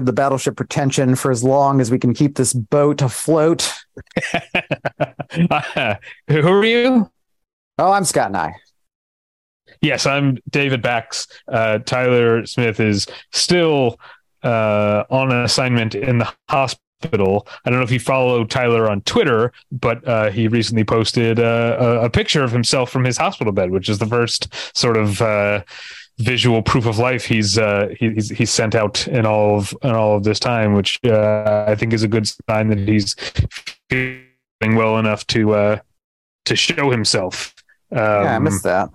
aboard the battleship Pretension for as long as we can keep this boat afloat. uh, who are you? Oh, I'm Scott Nye. Yes, I'm David Bax. Uh, Tyler Smith is still uh, on an assignment in the hospital. I don't know if you follow Tyler on Twitter, but uh, he recently posted uh, a, a, picture of himself from his hospital bed, which is the first sort of uh, visual proof of life he's uh, he's he's sent out in all of in all of this time, which I think is a good sign that he's feeling well enough to to show himself. Um, yeah, I missed that.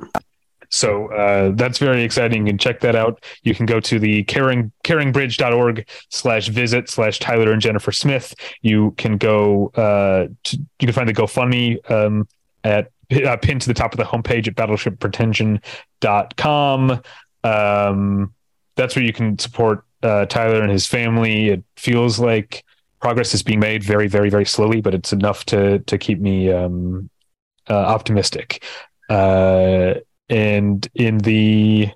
So uh, that's very exciting. You can check that out. You can go to the caring caringbridge.org slash visit slash Tyler and Jennifer Smith. You can go uh, to, you can find the GoFundMe um, at uh, pinned to the top of the homepage at battleshippretension.com. Um, that's where you can support uh, Tyler and his family. It feels like progress is being made very, very, very slowly, but it's enough to to keep me um, uh, optimistic. Uh, and in the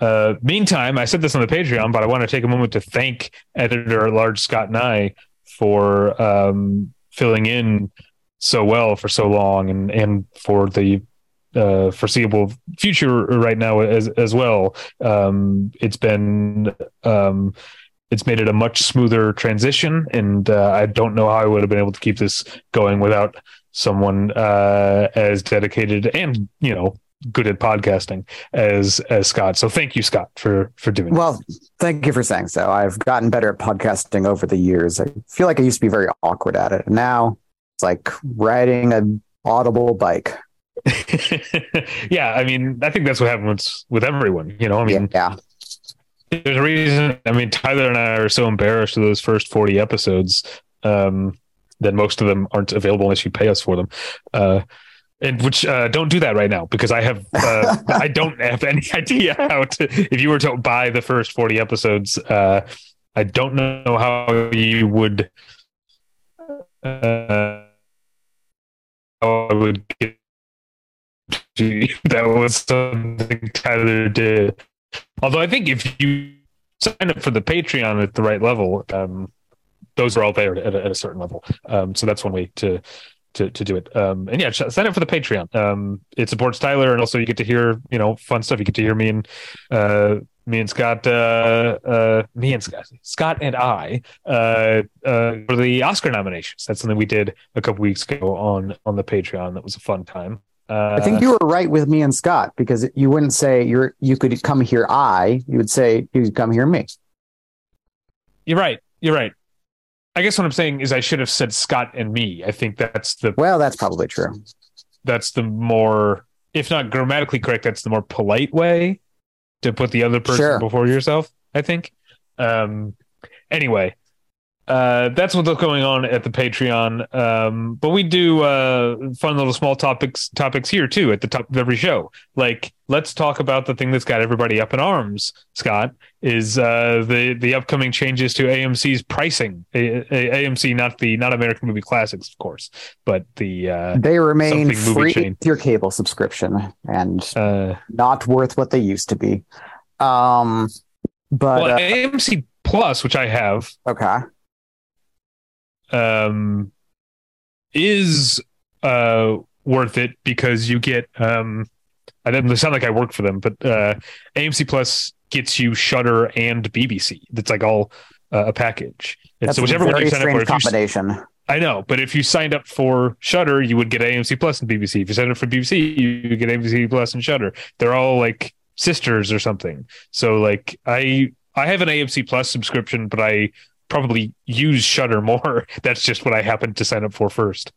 uh, meantime, I said this on the Patreon, but I want to take a moment to thank editor at large Scott Nye for um, filling in so well for so long and, and for the uh, foreseeable future right now as as well. Um, it's been um, it's made it a much smoother transition, and uh, I don't know how I would have been able to keep this going without someone uh, as dedicated and you know good at podcasting as as Scott. So thank you, Scott, for for doing. Well, thank you for saying so. I've gotten better at podcasting over the years. I feel like I used to be very awkward at it. And now it's like riding an audible bike. yeah, I mean, I think that's what happens with everyone. You know, I mean, yeah. There's a reason. I mean, Tyler and I are so embarrassed of those first 40 episodes. Um, that most of them aren't available unless you pay us for them. Uh, and which uh, don't do that right now because I have uh, I don't have any idea how to. If you were to buy the first forty episodes, uh, I don't know how you would. Uh, I would get. that was something Tyler did. Although I think if you sign up for the Patreon at the right level, um, those are all there at a, at a certain level. Um, so that's one way to to to do it. Um, and yeah, sign up for the Patreon. Um, it supports Tyler, and also you get to hear you know fun stuff. You get to hear me and uh, me and Scott, uh, uh, me and Scott, Scott and I uh, uh, for the Oscar nominations. That's something we did a couple weeks ago on on the Patreon. That was a fun time. Uh, I think you were right with me and Scott because you wouldn't say you're you could come here I. You would say you could come here me. You're right. You're right. I guess what I'm saying is I should have said Scott and me. I think that's the well, that's probably true. That's the more, if not grammatically correct, that's the more polite way to put the other person sure. before yourself. I think. Um, anyway, uh, that's what's going on at the Patreon. Um, but we do uh, fun little small topics topics here too at the top of every show. Like, let's talk about the thing that's got everybody up in arms. Scott is uh, the the upcoming changes to AMC's pricing. A- A- AMC, not the not American Movie Classics, of course, but the uh, they remain free with your cable subscription and uh, not worth what they used to be. Um, but well, AMC Plus, which I have, okay um, is uh, worth it because you get. Um, I don't sound like I work for them, but uh, AMC Plus gets you Shudder and BBC. That's like all uh, a package. And That's so whichever one you sign up for, combination. You, I know, but if you signed up for Shudder, you would get AMC Plus and BBC. If you signed up for BBC, you get AMC Plus and Shudder. They're all like sisters or something. So like I I have an AMC Plus subscription, but I probably use Shudder more. That's just what I happened to sign up for first.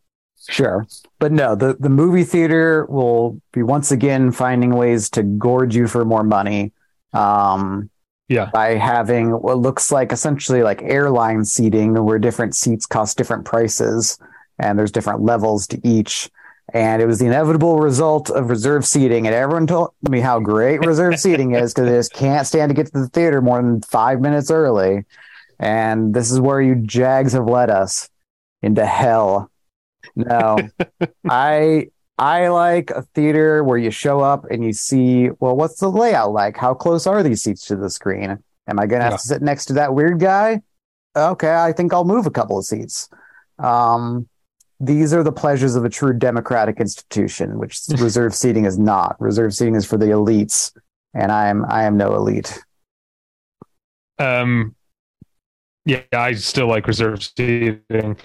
Sure. But no, the, the movie theater will be once again finding ways to gorge you for more money. Um, yeah. By having what looks like essentially like airline seating where different seats cost different prices and there's different levels to each. And it was the inevitable result of reserve seating. And everyone told me how great reserve seating is because they just can't stand to get to the theater more than five minutes early. And this is where you jags have led us into hell. No, I I like a theater where you show up and you see, well, what's the layout like? How close are these seats to the screen? Am I going to have Yeah. to sit next to that weird guy? Okay, I think I'll move a couple of seats. Um, these are the pleasures of a true democratic institution, which reserve seating is not. Reserve seating is for the elites, and I am I am no elite. Um, yeah, I still like reserve seating,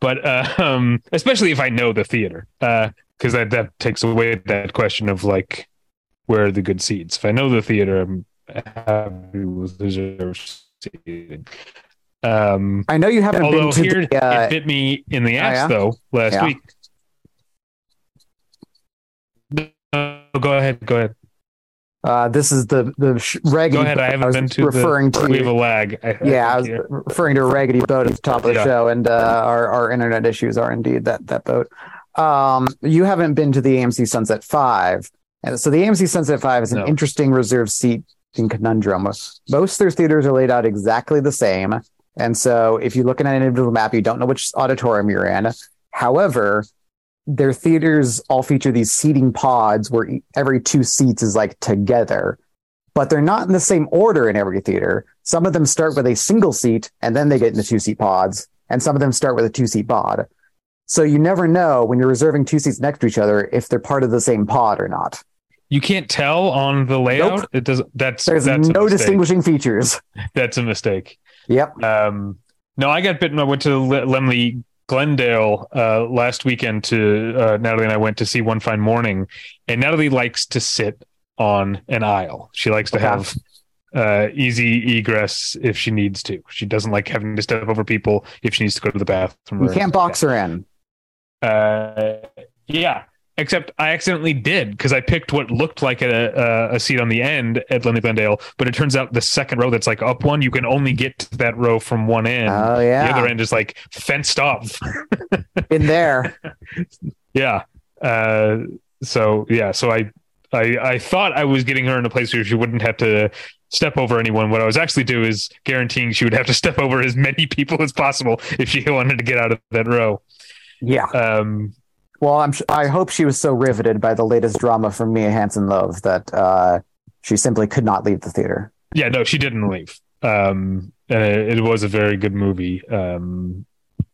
but uh, um, especially if I know the theater, because that that takes away that question of like where are the good seats. If I know the theater, I'm happy with reserve seating. Um, I know you haven't although been to here the, uh, it bit me in the ass yeah? though last Yeah. week. Uh, go ahead, go ahead, uh, this is the the sh- raggedy. go ahead. I haven't was been to referring the, to. We have a lag. I, I yeah, I was here. referring to a raggedy boat at the top of the Yeah. show, and uh, our our internet issues are indeed that that boat. Um, you haven't been to the AMC Sunset Five, and so the AMC Sunset Five is an No. interesting reserve seat in conundrum. Most of their theaters are laid out exactly the same, and so if you look at an individual map, you don't know which auditorium you're in. However, their theaters all feature these seating pods where every two seats is like together but they're not in the same order in every theater. Some of them start with a single seat and then they get into two seat pods, and some of them start with a two seat pod. So you never know when you're reserving two seats next to each other if they're part of the same pod or not. You can't tell on the layout. Nope. It does. That's There's that's no distinguishing features. That's a mistake. Yep. Um, no, I got bitten. I went to Laemmle Glendale uh, last weekend to uh, Natalie and I went to see One Fine Morning, and Natalie likes to sit on an aisle. She likes to Okay. have uh, easy egress if she needs to. She doesn't like having to step over people if she needs to go to the bathroom. You can't box her in. uh, yeah, except I accidentally did because I picked what looked like a, a a seat on the end at Laemmle Glendale, but it turns out the second row that's like up one, you can only get to that row from one end. Oh yeah, The other end is like fenced off. in there. yeah. Uh, so yeah, so I, I I thought I was getting her in a place where she wouldn't have to step over anyone. What I was actually doing is guaranteeing she would have to step over as many people as possible if she wanted to get out of that row. Yeah. Um, Well, I'm. sh- I hope she was so riveted by the latest drama from Mia Hansen-Løve that uh, she simply could not leave the theater. Yeah, no, she didn't leave. Um, and it, it was a very good movie. Um,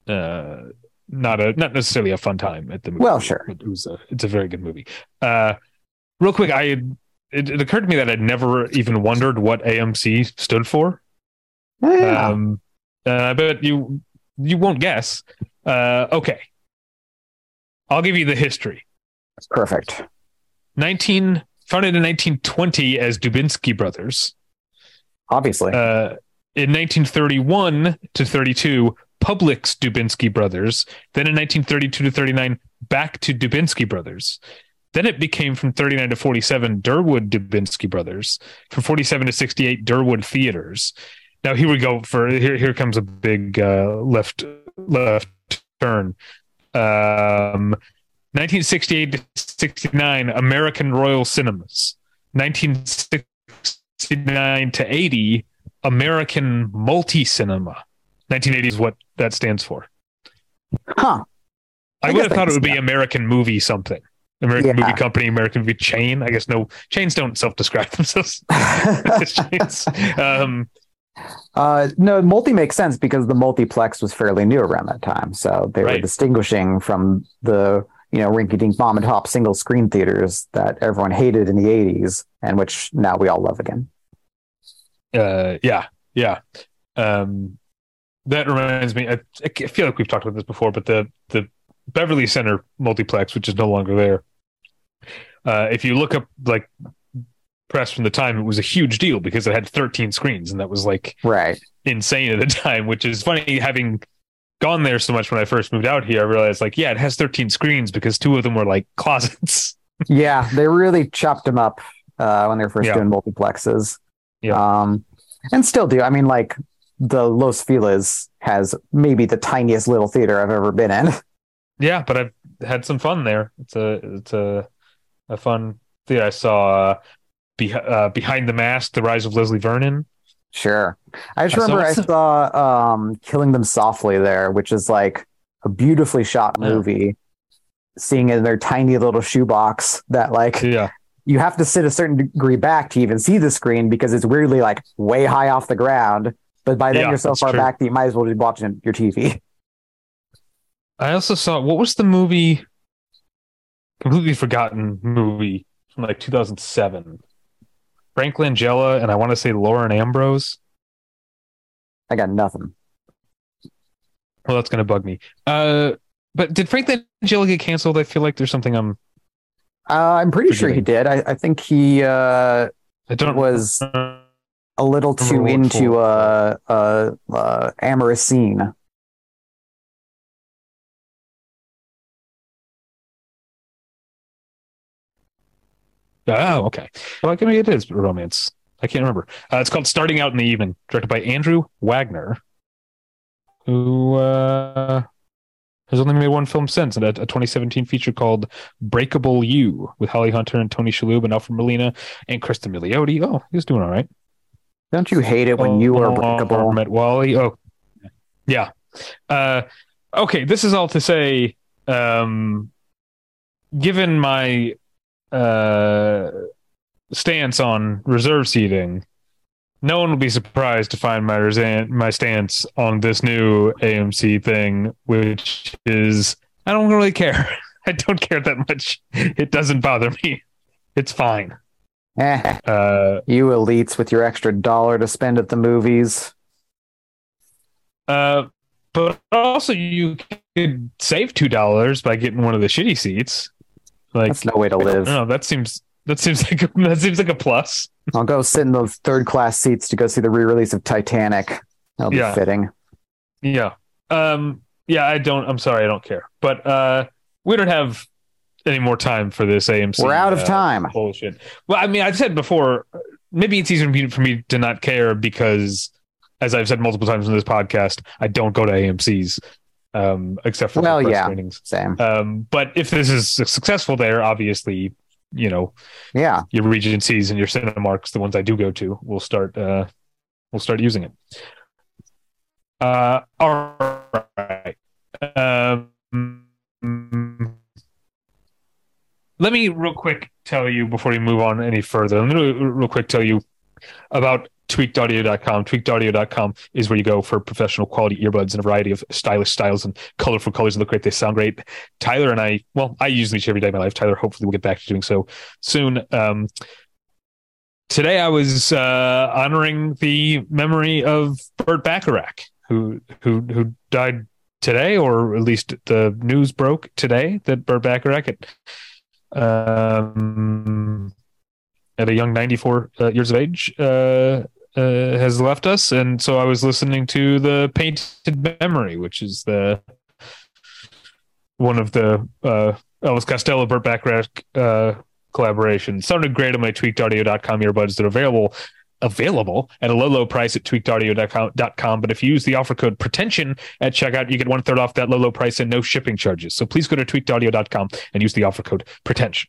uh, not a not necessarily a fun time at the movie. Well, sure. It was a it's a very good movie. Uh, real quick, I it, it occurred to me that I'd never even wondered what AMC stood for. Yeah. Um, I bet you you won't guess. Uh, okay, I'll give you the history. That's perfect. 19 founded in 1920 as Dubinsky Brothers. Obviously. Uh, in 1931 to 32, Publix Dubinsky Brothers. Then in 1932 to 39, back to Dubinsky Brothers. Then it became from 39 to 47, Durwood Dubinsky Brothers. From 47 to 68, Durwood Theaters. Now here we go for here. Here comes a big uh, left left turn. Um, 1968 to 69, American Royal Cinemas. 1969 to 80, American Multi Cinema. 1980 is what that stands for. huh. I, I would have thought it would be that. American Movie something. American Yeah. Movie Company, American Movie Chain. I guess no chains don't self-describe themselves as chains. Um, Uh, no, multi makes sense because the multiplex was fairly new around that time, so they were distinguishing from the you know rinky-dink mom and pop single screen theaters that everyone hated in the '80s and which now we all love again. uh, yeah, yeah. Um, that reminds me. I, I feel like we've talked about this before, but the the Beverly Center multiplex, which is no longer there. Uh, if you look up like press from the time, it was a huge deal because it had 13 screens, and that was like Right. insane at the time. Which is funny, having gone there so much when I first moved out here. I realized like, yeah, it has 13 screens because two of them were like closets. yeah, they really chopped them up uh, when they were first Yeah. doing multiplexes. Yeah. Um, and still do. I mean, like the Los Feliz has maybe the tiniest little theater I've ever been in. Yeah, but I've had some fun there. It's a it's a a fun theater. I saw uh, be, uh, behind the mask, the rise of Leslie Vernon. Sure. I just I saw remember I saw um, Killing Them Softly there, which is like a beautifully shot Yeah. movie. Seeing in their tiny little shoebox that like Yeah, you have to sit a certain degree back to even see the screen because it's weirdly like way high off the ground. But by then Yeah, you're so far true. back that you might as well be watching your TV. I also saw what was the movie? Completely forgotten movie from like 2007. Frank Langella and I want to say Lauren Ambrose. I got nothing. Well, that's gonna bug me. Uh, but did Frank Langella get canceled? I feel like there's something I'm. Uh, I'm pretty sure he did. I, I think he uh, I don't was Uh, a little too into a uh, uh, uh, amorous scene. Oh, okay. Well, maybe it is romance. I can't remember. Uh, it's called Starting Out in the Evening, directed by Andrew Wagner, who uh, has only made one film since, and a, a 2017 feature called Breakable You with Holly Hunter and Tony Shalhoub and Alfred Molina and Kristen Milioti. Oh, he's doing all right. Don't you hate it when you are Oh, breakable? Met Wally. Oh, yeah. Uh, okay, this is all to say, um, given my uh, stance on reserve seating, no one will be surprised to find my resan- my stance on this new AMC thing, which is I don't really care. I don't care that much. It doesn't bother me. It's fine. Eh, Uh, you elites with your extra dollar to spend at the movies. Uh, but also you could save two dollars by getting one of the shitty seats. Like, That's no way to live. No, That seems that seems like a, that seems like a plus. I'll go sit in those third class seats to go see the re-release of Titanic. That'll be Yeah. fitting. Yeah. Um. Yeah. I don't. I'm sorry. I don't care. But uh, we don't have any more time for this AMC. We're out of uh, time. Bullshit. Well, I mean, I've said before. Maybe it's easier for me- for me to not care because, as I've said multiple times in this podcast, I don't go to AMC's, um, except for Well, yeah. screenings. Same. Um, but if this is successful there, obviously, you know, Yeah. your Regencies and your Cinemarks, the ones I do go to, will start uh will start using it. Uh all right. Um let me real quick tell you before we move on any further. Let me real quick tell you about tweakedaudio.com. Tweakedaudio.com is where you go for professional quality earbuds in a variety of stylish styles and colorful colors look great. They sound great. Tyler and I, well, I use these every day of my life. Tyler, hopefully, we'll get back to doing so soon. Um, today, I was uh, honoring the memory of Burt Bacharach, who who who died today, or at least the news broke today that Burt Bacharach had, um, at a young 94 uh, years of age uh, uh, has left us. And so I was listening to the Painted Memory, which is the one of the uh, Elvis Costello Burt Bacharach uh, collaborations. Sounded great on my tweakedaudio.com earbuds that are available available at a low low price at tweakedaudio.com but if you use the offer code pretension at checkout you get one third off that low low price and no shipping charges so please go to tweakedaudio.com and use the offer code pretension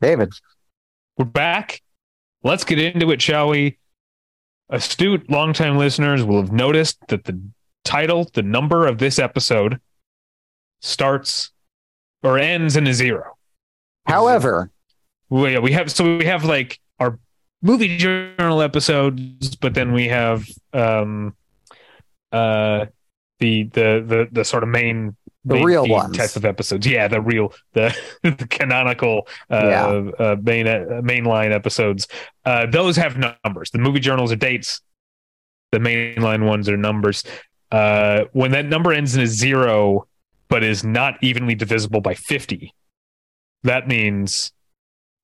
David. We're back. Let's get into it, shall we? Astute longtime listeners will have noticed that the title, the number of this episode, starts or ends in a zero. However, We, we have so we have like our movie journal episodes, but then we have um uh the the the the sort of main The main real ones. type of episodes. Yeah, the real the, the canonical uh, Yeah. uh main uh, mainline episodes. Uh those have numbers. The movie journals are dates. The mainline ones are numbers. Uh when that number ends in a zero but is not evenly divisible by 50, that means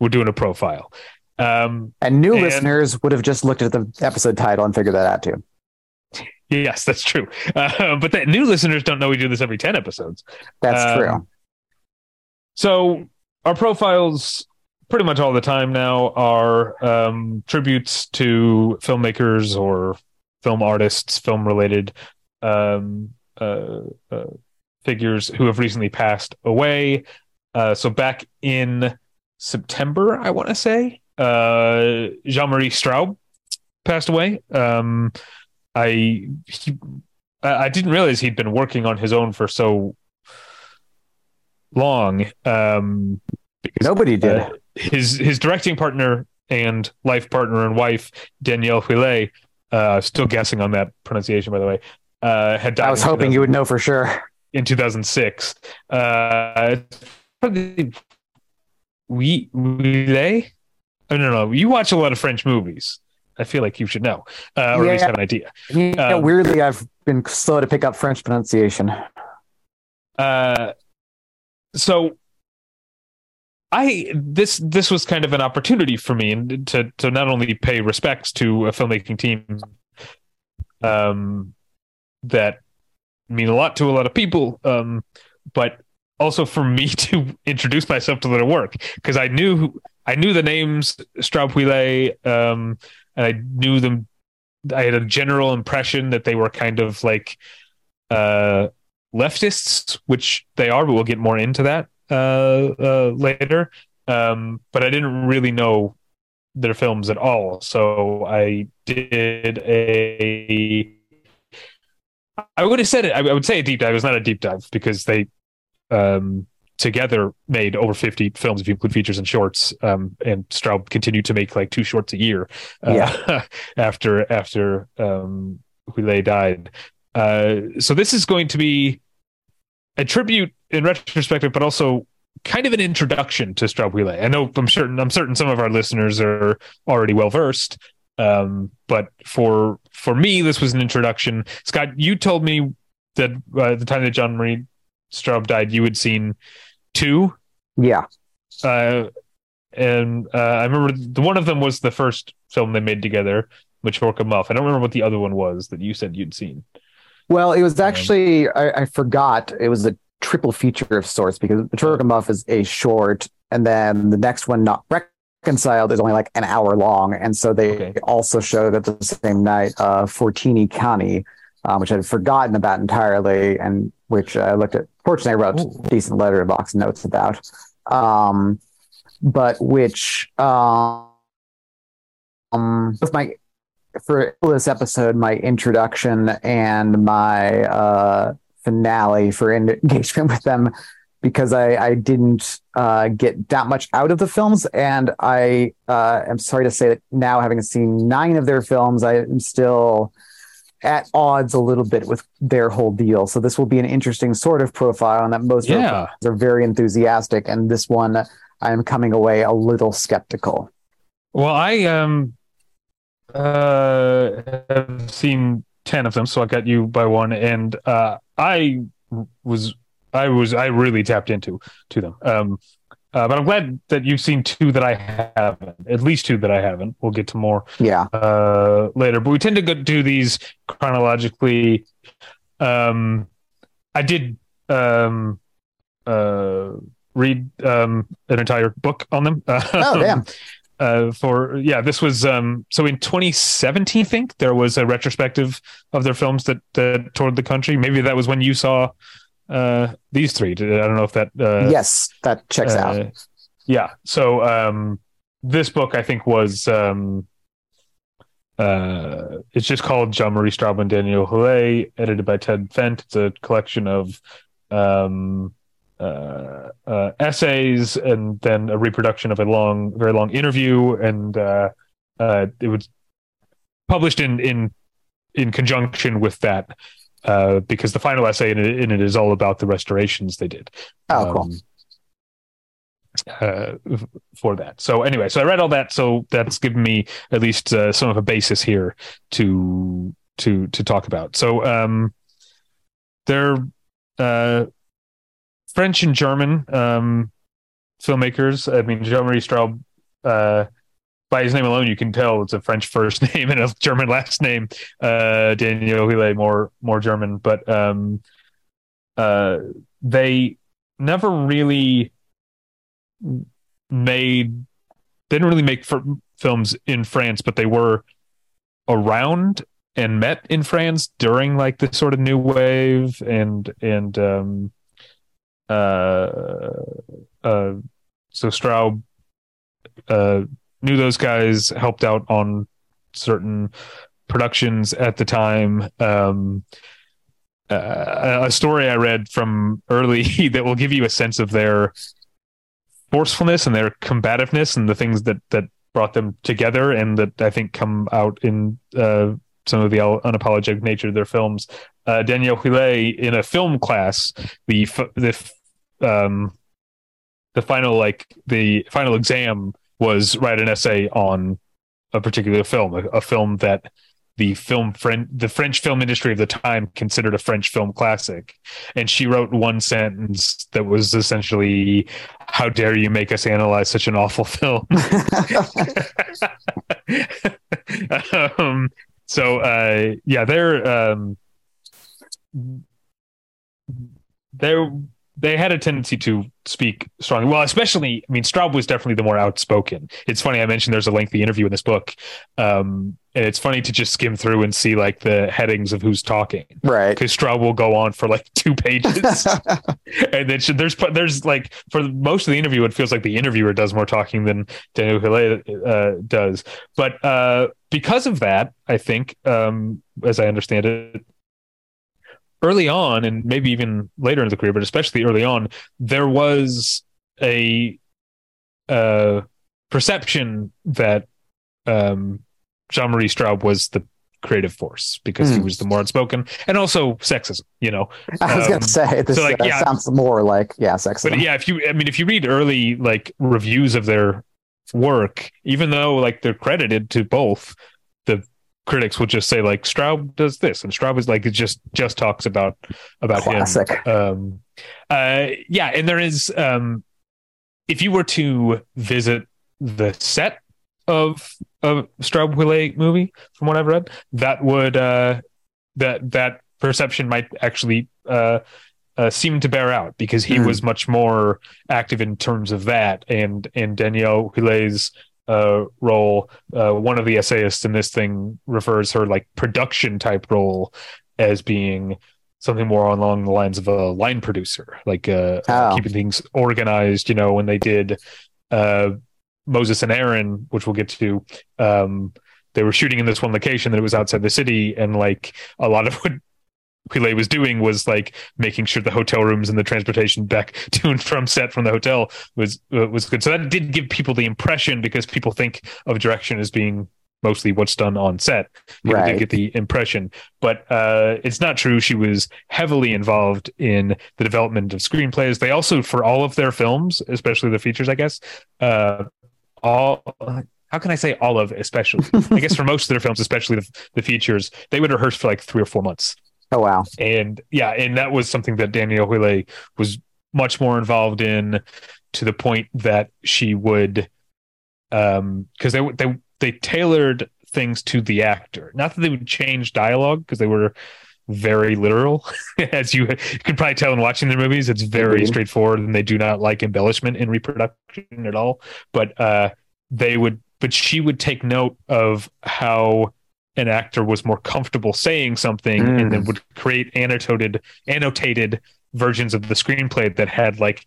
we're doing a profile. Um and new And- listeners would have just looked at the episode title and figured that out too. Yes, that's true. Uh, but that new listeners don't know we do this every 10 episodes. That's Um, true. So our profiles pretty much all the time now are um, tributes to filmmakers or film artists, film related um, uh, uh, figures who have recently passed away. Uh, so back in September, I want to say, uh, Jean Marie Straub passed away. Um, I he, I didn't realize he'd been working on his own for so long. Um, because, Nobody did. Uh, his his directing partner and life partner and wife Danièle Huillet, uh, still guessing on that pronunciation by the way, uh, had died. I was hoping you would know for sure. In 2006, uh, we Huillet. I don't know. You watch a lot of French movies. I feel like you should know, uh, or yeah. at least have an idea. Yeah, um, weirdly, I've been slow to pick up French pronunciation. Uh, so I this this was kind of an opportunity for me and to to not only pay respects to a filmmaking team um that mean a lot to a lot of people um but also for me to introduce myself to their work because I knew I knew the names Straub um and I knew them I had a general impression that they were kind of like uh leftists which they are but we'll get more into that uh, uh, later, um, but I didn't really know their films at all. So I did a. I would have said it. I would say a deep dive. It was not a deep dive because they um, together made over 50 films if you include features and shorts um, and Straub continued to make like two shorts a year uh, yeah. after after um, Huillet died uh, so this is going to be a tribute in retrospective, but also kind of an introduction to Straub Huillet. I know I'm certain I'm certain some of our listeners are already well versed. Um, but for for me, this was an introduction. Scott, you told me that uh, the time that Jean Marie Straub died, you had seen two. Yeah. Uh, and uh, I remember the one of them was the first film they made together, which Machorka Muff. I don't remember what the other one was that you said you'd seen. Well, it was um, actually um, I, I, forgot it was a triple feature of sorts because the Turk Muff is a short, and then the next one, not reconciled, is only like an hour long, and so they okay. also showed at the same night uh, Fortini Cani, um, which I had forgotten about entirely, and which I looked at. Fortunately, I wrote Ooh. decent Letterboxd notes about, um, but which um, with my for this episode, my introduction and my uh, finale for engagement with them because I, I didn't uh, get that much out of the films. And I uh, am sorry to say that now, having seen nine of their films, I am still at odds a little bit with their whole deal. So this will be an interesting sort of profile, and that most yeah. are very enthusiastic. And this one, I am coming away a little skeptical. Well, I um uh, have seen ten of them, so I got you by one, and uh, I was I was I really tapped into to them. Um, uh, but I'm glad that you've seen two that I haven't, at least two that I haven't. We'll get to more, yeah, uh, later. But we tend to go, do these chronologically. Um, I did um, uh, read um, an entire book on them. oh damn! uh, for yeah, this was um, so in 2017. I think there was a retrospective of their films that that toured the country. Maybe that was when you saw uh, these three. I don't know if that. Uh, yes, that checks out. Uh, yeah. So um, this book, I think, was um, uh, it's just called Jean Marie Straub and Danièle Huillet, edited by Ted Fendt. It's a collection of um, uh, uh, essays and then a reproduction of a long, very long interview, and uh, uh it was published in in in conjunction with that uh, because the final essay in it, in it is all about the restorations they did. Oh, cool. Um, for that. So anyway, so I read all that. So that's given me at least some of a basis here to to to talk about. So um, they're uh, French and German um, filmmakers. I mean, Jean Marie Straub, uh, by his name alone, you can tell it's a French first name and a German last name. Uh, Danièle Huillet, more more German, but um, uh, they never really made they didn't really make films in France, but they were around and met in France during like the sort of new wave and and um uh uh so Straub uh knew those guys helped out on certain productions at the time um uh, a story I read from early that will give you a sense of their forcefulness and their combativeness and the things that that brought them together and that I think come out in uh, some of the unapologetic nature of their films. Uh, Danièle Huillet in a film class, the the um, the final like the final exam was write an essay on a particular film, a, a film that the film friend the French film industry of the time considered a French film classic. And she wrote one sentence that was essentially, "How dare you make us analyze such an awful film?" um, so uh, yeah, they're um, they're they had a tendency to speak strongly. Well, especially, I mean, Straub was definitely the more outspoken. It's funny I mentioned there's a lengthy interview in this book, um, and it's funny to just skim through and see like the headings of who's talking, right? Because Straub will go on for like two pages, and then there's there's like for most of the interview, it feels like the interviewer does more talking than Danièle Huillet uh, does. But uh, because of that, I think, um, as I understand it, early on, and maybe even later in the career, but especially early on, there was a uh, perception that um, Jean Marie Straub was the creative force because mm. he hmm. was the more outspoken and also sexism you know i was um, gonna say this so like, uh, yeah, sounds more like yeah sexism but yeah if you i mean if you read early like reviews of their work even though like they're credited to both critics will just say like Straub does this and Straub is like it just just talks about about Classic. him. Um, uh, yeah, and there is um, if you were to visit the set of a Straub Huillet movie, from what I've read, that would uh, that that perception might actually uh, uh, seem to bear out because he mm. was much more active in terms of that, and and Danièle Huillet's uh, role. Uh, one of the essayists in this thing refers her like production type role as being something more along the lines of a line producer, like uh, oh. keeping things organized. You know, when they did uh, Moses and Aaron, which we'll get to. Um, they were shooting in this one location that it was outside the city, and like a lot of what Huillet was doing was like making sure the hotel rooms and the transportation back to and from set from the hotel was uh, was good. So that did give people the impression because people think of direction as being mostly what's done on set. People right. did get the impression, but uh, it's not true. She was heavily involved in the development of screenplays. They also, for all of their films, especially the features, I guess, uh, all how can I say all of, especially, I guess for most of their films, especially the, the features, they would rehearse for like three or four months. Oh wow! And yeah, and that was something that Danièle Huillet was much more involved in, to the point that she would, um, because they they they tailored things to the actor. Not that they would change dialogue because they were very literal, as you, you could probably tell in watching their movies. It's very mm-hmm. straightforward, and they do not like embellishment in reproduction at all. But uh, they would, but she would take note of how an actor was more comfortable saying something mm. and then mm. would create annotated annotated versions of the screenplay that had like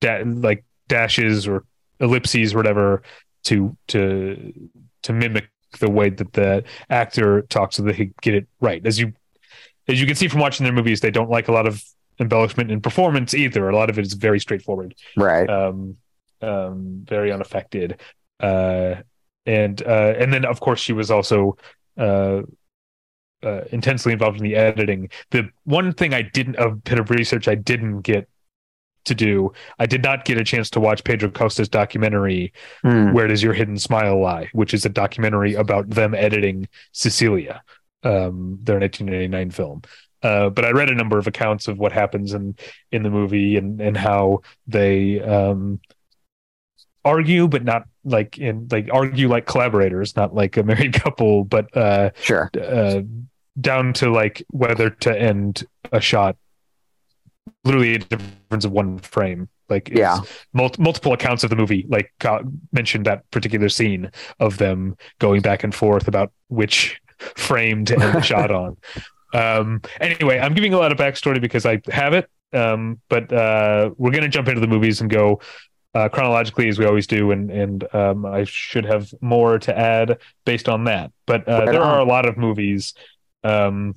da- like dashes or ellipses or whatever to to to mimic the way that the actor talks so that he get it right as you as you can see from watching their movies they don't like a lot of embellishment in performance either a lot of it is very straightforward right um um very unaffected uh and uh, and then of course she was also uh, uh, intensely involved in the editing. The one thing I didn't a bit of research I didn't get to do. I did not get a chance to watch Pedro Costa's documentary mm. "Where Does Your Hidden Smile Lie," which is a documentary about them editing Sicilia, um, their 1989 film. Uh, but I read a number of accounts of what happens in in the movie and and how they um, argue, but not like in like argue like collaborators, not like a married couple, but uh, sure, uh, down to like whether to end a shot, literally a difference of one frame Like Yeah. mul- multiple accounts of the movie like got, mentioned that particular scene of them going back and forth about which frame to end the shot on. Um, anyway, I'm giving a lot of backstory because I have it. Um, but uh, we're gonna jump into the movies and go uh, chronologically as we always do, and and um, I should have more to add based on that. But uh, there are a lot of movies. Um,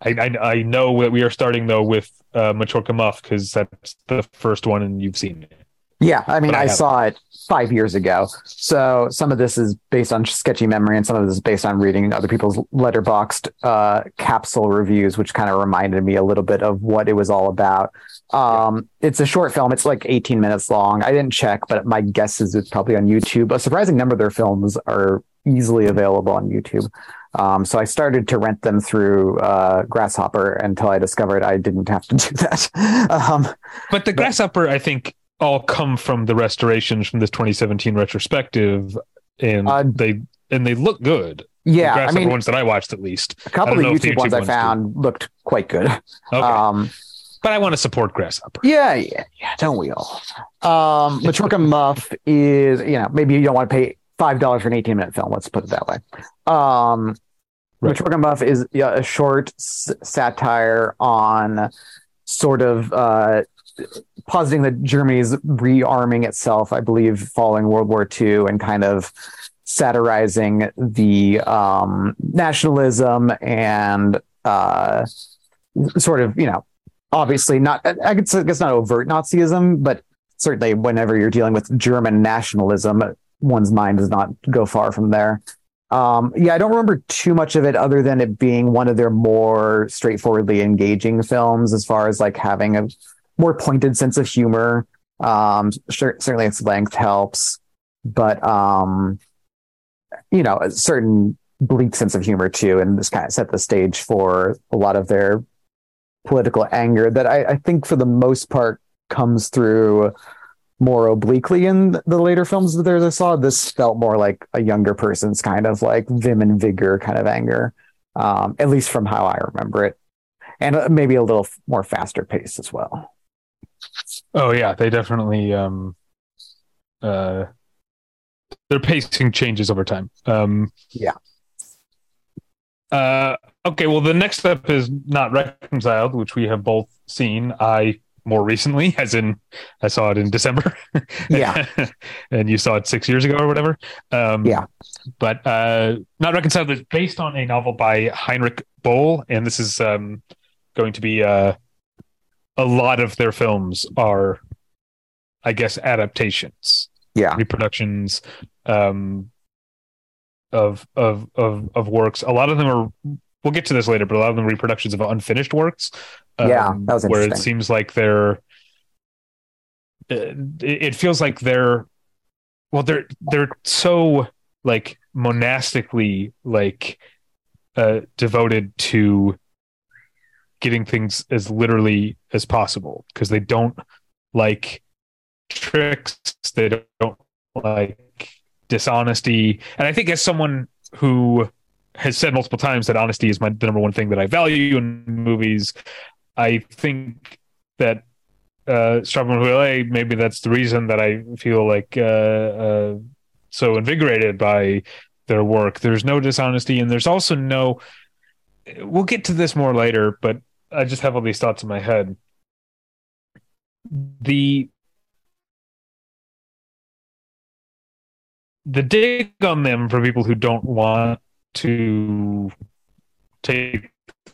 I, I I know that we are starting though with uh, Machorka Muff because that's the first one and you've seen it. Yeah, I mean, I I, saw it five years ago. So some of this is based on sketchy memory, and some of this is based on reading other people's Letterboxd uh, capsule reviews, which kind of reminded me a little bit of what it was all about. Um, It's a short film; it's like 18 minutes long. I didn't check, but my guess is it's probably on YouTube. A surprising number of their films are easily available on YouTube. Um, so I started to rent them through uh, Grasshopper until I discovered I didn't have to do that. um, But the grasshopper, I think, all come from the restorations from this 2017 retrospective, and Uh, they and they look good. yeah, the I grasshopper mean, ones that I watched, at least. A couple of the YouTube, YouTube ones I ones do. found looked quite good. Okay, Um, but I want to support grasshopper. yeah, yeah, yeah. Don't we all? Um, Machorka Muff is, you know, maybe you don't want to pay five dollars for an eighteen minute film. Let's put it that way. Um, Right. Muff is yeah, a short s- satire on sort of uh, positing that Germany's rearming itself, I believe, following World War II, and kind of satirizing the um, nationalism and uh, sort of, you know, obviously not, I I guess not overt Nazism, but certainly whenever you're dealing with German nationalism, one's mind does not go far from there. Um, yeah, I don't remember too much of it other than it being one of their more straightforwardly engaging films as far as like having a more pointed sense of humor. Um, sure, certainly its length helps, but um, you know, a certain bleak sense of humor too, and this kind of set the stage for a lot of their political anger that I, I think for the most part comes through more obliquely in the later films that I saw. This felt more like a younger person's kind of like vim and vigor kind of anger, um, at least from how I remember it, and uh, maybe a little more faster pace as well. Oh yeah, they definitely um uh their pacing changes over time. Um Yeah. Uh okay, well the next step is not reconciled, which we have both seen. I more recently, as in I saw it in December. Yeah. and you saw it six years ago or whatever. Um Yeah. But uh not reconciled is based on a novel by Heinrich Böll, and this is um going to be uh a lot of their films are I guess adaptations, Yeah, reproductions um, of of of of works. A lot of them are. We'll get to this later, but a lot of them are reproductions of unfinished works. um, Yeah, that was where it seems like they're. uh, It it feels like they're, well, they're they're so like monastically like uh, devoted to getting things as literally as possible because they don't like tricks they don't like dishonesty. And i think as someone who has said multiple times that honesty is my the number one thing that i value in movies i think that uh Strauben Huillet, maybe that's the reason that i feel like uh, uh so invigorated by their work. There's no dishonesty and there's also no we'll get to this more later but i just have all these thoughts in my head. The the dig on them for people who don't want to take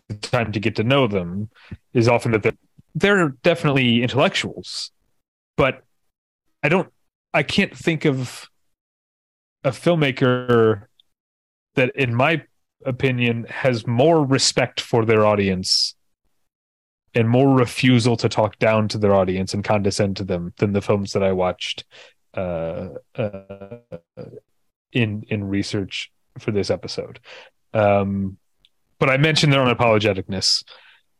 the time to get to know them is often that they're, they're definitely intellectuals but i don't i can't think of a filmmaker that in my opinion has more respect for their audience and more refusal to talk down to their audience and condescend to them than the films that I watched uh, uh, in in research for this episode. Um, but I mentioned their unapologeticness.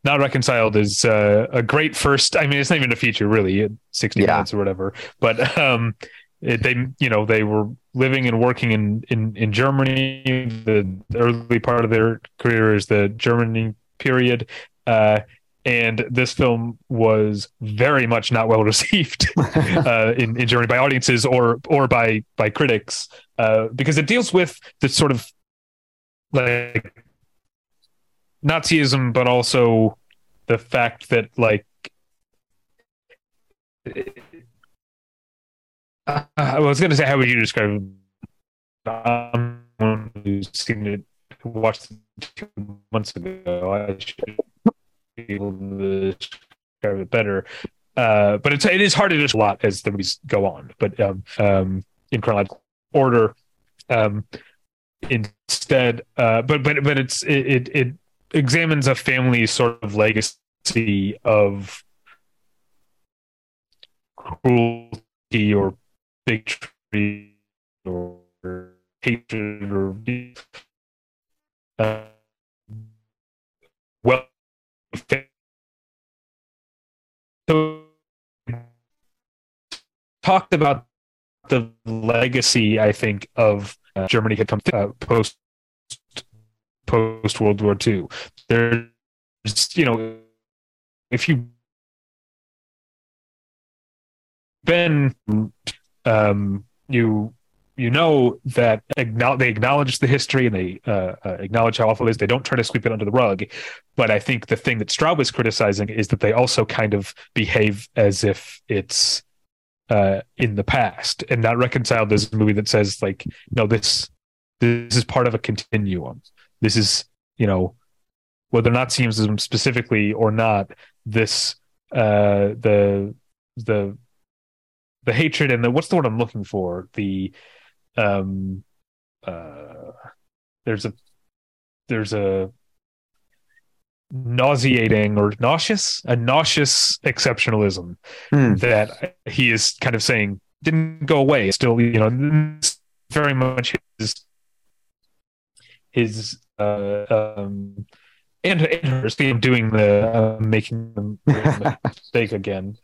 Not reconciled is uh, a great first. I mean, it's not even a feature really, sixty Yeah. minutes or whatever. But um, it, they, you know, they were living and working in in in Germany. The early part of their career is the Germany period. Uh, and this film was very much not well received uh, in, in Germany by audiences or or by by critics uh, because it deals with the sort of like Nazism, but also the fact that like uh, I was going to say how would you describe it? I'm who's seen it watched it two months ago. I should able to describe it better. Uh, but it's it is hard to just a lot as the movies go on. But um, um, in chronological order, um, instead, uh, but but but it's it, it it examines a family's sort of legacy of cruelty or bigotry or hatred or uh, well so talked about the legacy i think of uh, germany had come to, uh, post post world war ii there's you know if you been um you you know that acknowledge, they acknowledge the history and they uh, uh, acknowledge how awful it is. They don't try to sweep it under the rug. But I think the thing that Straub was criticizing is that they also kind of behave as if it's uh, in the past and not reconciled. There's a movie that says like, no, this this is part of a continuum. This is you know whether or not Nazism specifically or not. This uh, the the the hatred and the what's the word I'm looking for the um uh there's a there's a nauseating or nauseous a nauseous exceptionalism Hmm. that he is kind of saying didn't go away It's still you know very much his his uh um and, and you know, doing the uh, making the mistake again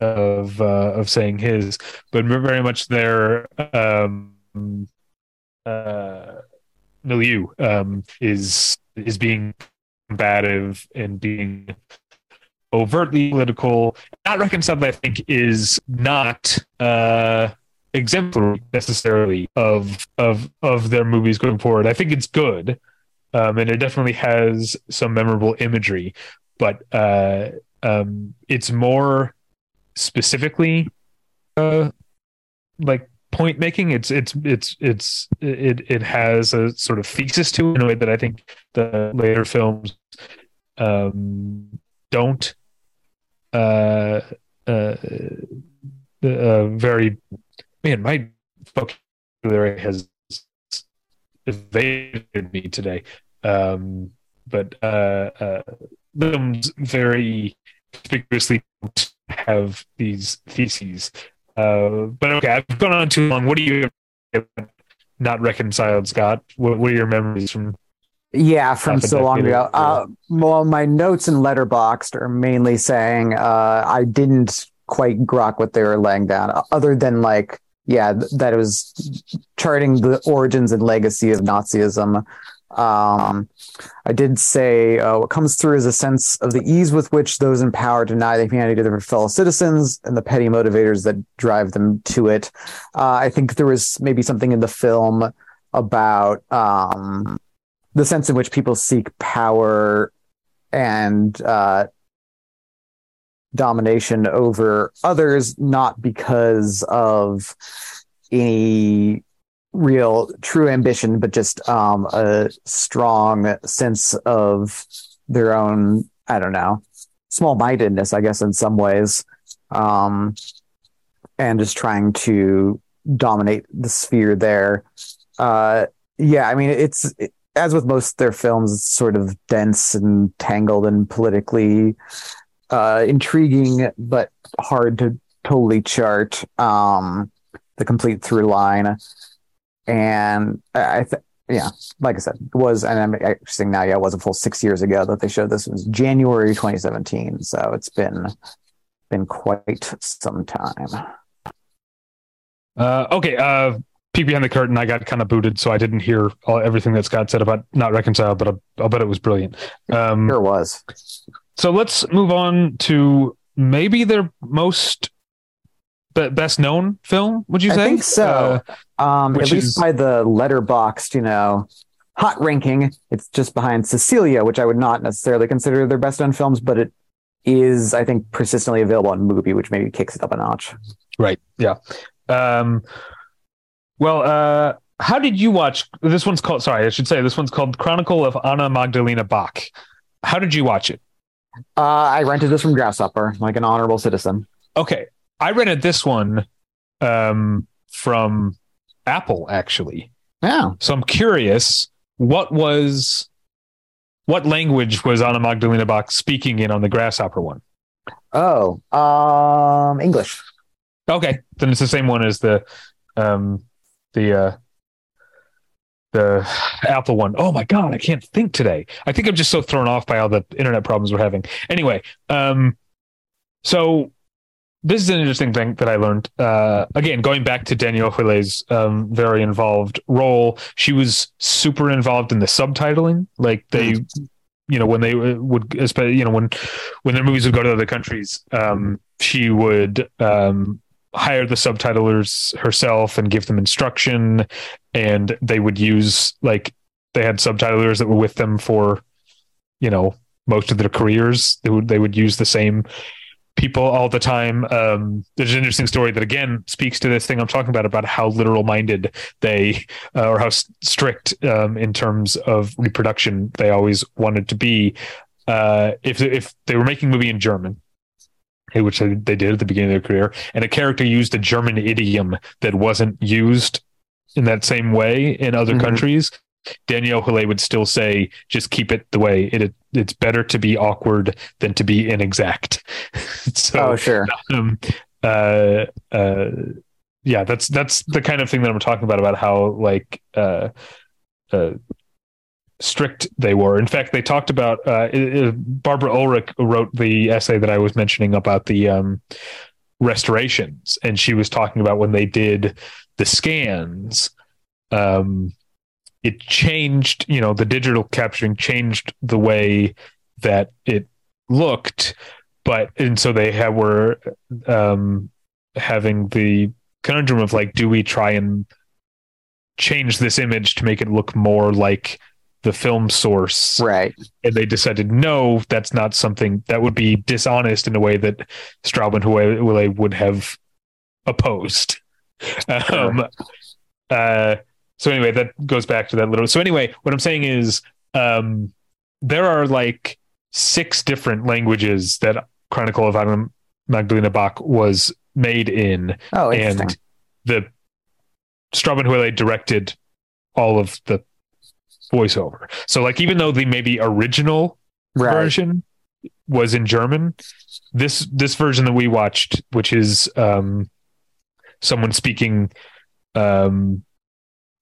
of uh, of saying his, but very much their um, uh, milieu um, is is being combative and being overtly political. Not reconciled, I think, is not uh, exemplary necessarily of of of their movies going forward. I think it's good, um, and it definitely has some memorable imagery, but uh, um, it's more specifically uh like point making it's it's it's it's it it has a sort of thesis to it in a way that i think the later films um don't uh uh, uh very man my vocabulary has evaded me today um but uh uh films very conspicuously have these theses. Uh, but okay, I've gone on too long. What do you not reconciled, Scott? What, what are your memories from? Yeah, from so long ago. Uh, well, my notes in Letterboxd are mainly saying uh, I didn't quite grok what they were laying down, uh, other than like, yeah, th- that it was charting the origins and legacy of Nazism. Um, I did say uh, what comes through is a sense of the ease with which those in power deny the humanity to their fellow citizens and the petty motivators that drive them to it. Uh, I think there was maybe something in the film about um, the sense in which people seek power and uh, domination over others, not because of any real true ambition, but just um, a strong sense of their own, I don't know, small mindedness, I guess, in some ways. Um, and just trying to dominate the sphere there. Uh, yeah, I mean, it's it, as with most their films, it's sort of dense and tangled and politically uh, intriguing, but hard to totally chart um, the complete through line. And I, I th- yeah, like I said, it was, and I'm actually saying now, yeah, it was a full six years ago that they showed this. It was January 2017, so it's been been quite some time. Uh, okay, uh, peek behind the curtain. I got kind of booted, so I didn't hear all, everything that Scott said about not reconciled, but I, I'll bet it was brilliant. Um, Sure was. so let's move on to maybe their most be- best known film. Would you I say? think so. um, at least is- by the Letterboxd, you know, hot ranking, it's just behind Cecilia, which I would not necessarily consider their best known films, but it is, I think, persistently available on MUBI, which maybe kicks it up a notch. Right. Yeah. Um, well, uh, how did you watch this one's called sorry, I should say this one's called Chronicle of Anna Magdalena Bach. How did you watch it? Uh, I rented this from Grasshopper, like an honorable citizen. Okay. I rented this one um, from Apple actually. Yeah. So I'm curious what was what language was Anna Magdalena Bach speaking in on the Grasshopper one? Oh, um, English. Okay, then it's the same one as the um the uh the Apple one. Oh my god, I can't think today. I think I'm just so thrown off by all the internet problems we're having. Anyway, um so this is an interesting thing that I learned. Uh again, going back to Danièle Huillet's um very involved role, she was super involved in the subtitling. Like they you know when they would you know when when their movies would go to other countries um she would um hire the subtitlers herself and give them instruction and they would use like they had subtitlers that were with them for you know most of their careers they would they would use the same people all the time um there's an interesting story that again speaks to this thing i'm talking about about how literal minded they uh, or how s- strict um in terms of reproduction they always wanted to be uh if if they were making a movie in german eh, which they did at the beginning of their career, and a character used a German idiom that wasn't used in that same way in other Mhm. countries. Danièle Huillet would still say, "Just keep it the way it. it it's better to be awkward than to be inexact." so, oh, sure. um, uh, uh, yeah, that's that's the kind of thing that I'm talking about about how like uh, uh, strict they were. In fact, they talked about uh, it- it- Barbara Ulrich wrote the essay that I was mentioning about the um, restorations, and she was talking about when they did the scans. Um, it changed, you know, the digital capturing changed the way that it looked, but and so they have were um, having the conundrum of like, do we try and change this image to make it look more like the film source? Right. And they decided, no, that's not something that would be dishonest in a way that Straub and Huillet would have opposed. Um, uh, so anyway, that goes back to that little. So anyway, what I'm saying is, um, there are like six different languages that Chronicle of Anna Magdalena Bach was made in, Oh, and the Straub and Huillet directed all of the voiceover. So like, even though the maybe original right. version was in German. This this version that we watched, which is um, someone speaking um,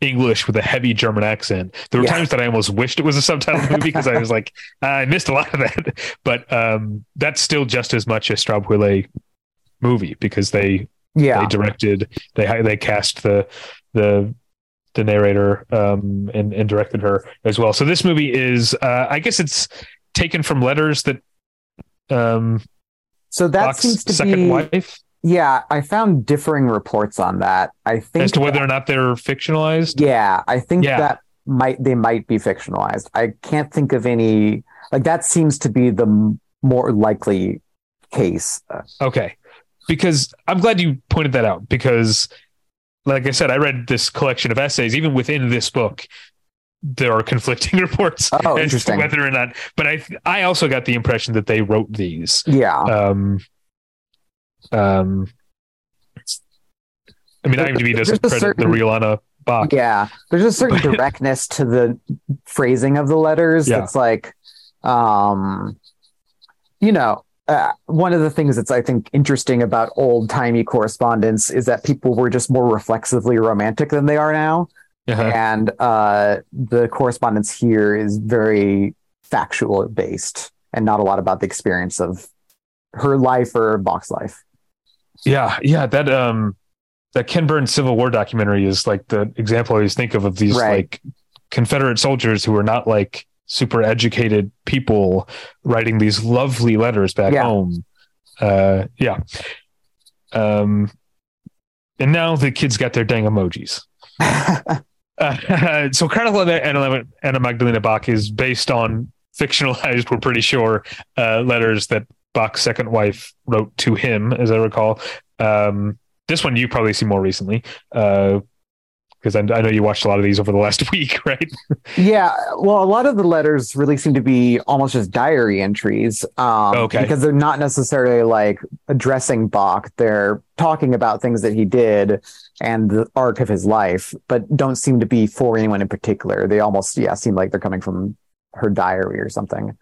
English with a heavy German accent. There were Yeah. times that I almost wished it was a subtitled movie because I was like, I missed a lot of that. But um, that's still just as much a Straub Huillet movie because they Yeah. they directed they they cast the the the narrator um and, and directed her as well so this movie is uh i guess it's taken from letters that um So that seems to second be. wife Yeah, I found differing reports on that. I think as to whether or not they're fictionalized Yeah, I think Yeah. that might they might be fictionalized. I can't think of any like that seems to be the m- more likely case. Okay because i'm glad you pointed that out because like i said i read this collection of essays even within this book there are conflicting reports Oh, as to interesting. whether or not but i i also got the impression that they wrote these yeah, um um I mean IMDb doesn't credit certain- the real Anna Bach. yeah. There's a certain directness to the phrasing of the letters. Yeah. That's like, um, you know, uh, one of the things that's I think interesting about old timey correspondence is that people were just more reflexively romantic than they are now. Uh-huh. and uh, the correspondence here is very factual based and not a lot about the experience of her life or Bach's life. Yeah, yeah, that um that Ken Burns Civil War documentary is like the example I always think of of these Right. like Confederate soldiers who are not like super educated people writing these lovely letters back Yeah. home. Uh, yeah. Um, and now the kids got their dang emojis. Uh, so of Anna, Anna Magdalena Bach is based on fictionalized, we're pretty sure, uh, letters that Bach's second wife wrote to him, as I recall. Um, this one you probably see more recently, because I, I know you watched a lot of these over the last week, right? Yeah, well, a lot of the letters really seem to be almost just diary entries. Um, Okay. Because they're not necessarily like addressing Bach. They're talking about things that he did and the arc of his life, but don't seem to be for anyone in particular. They almost, yeah, seem like they're coming from her diary or something.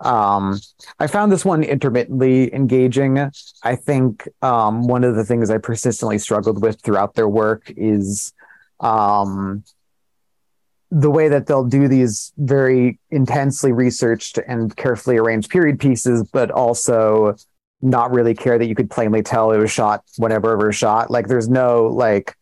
Um, I found this one intermittently engaging. I think um, one of the things I persistently struggled with throughout their work is um, the way that they'll do these very intensely researched and carefully arranged period pieces, but also not really care that you could plainly tell it was shot whenever it was shot. Like there's no like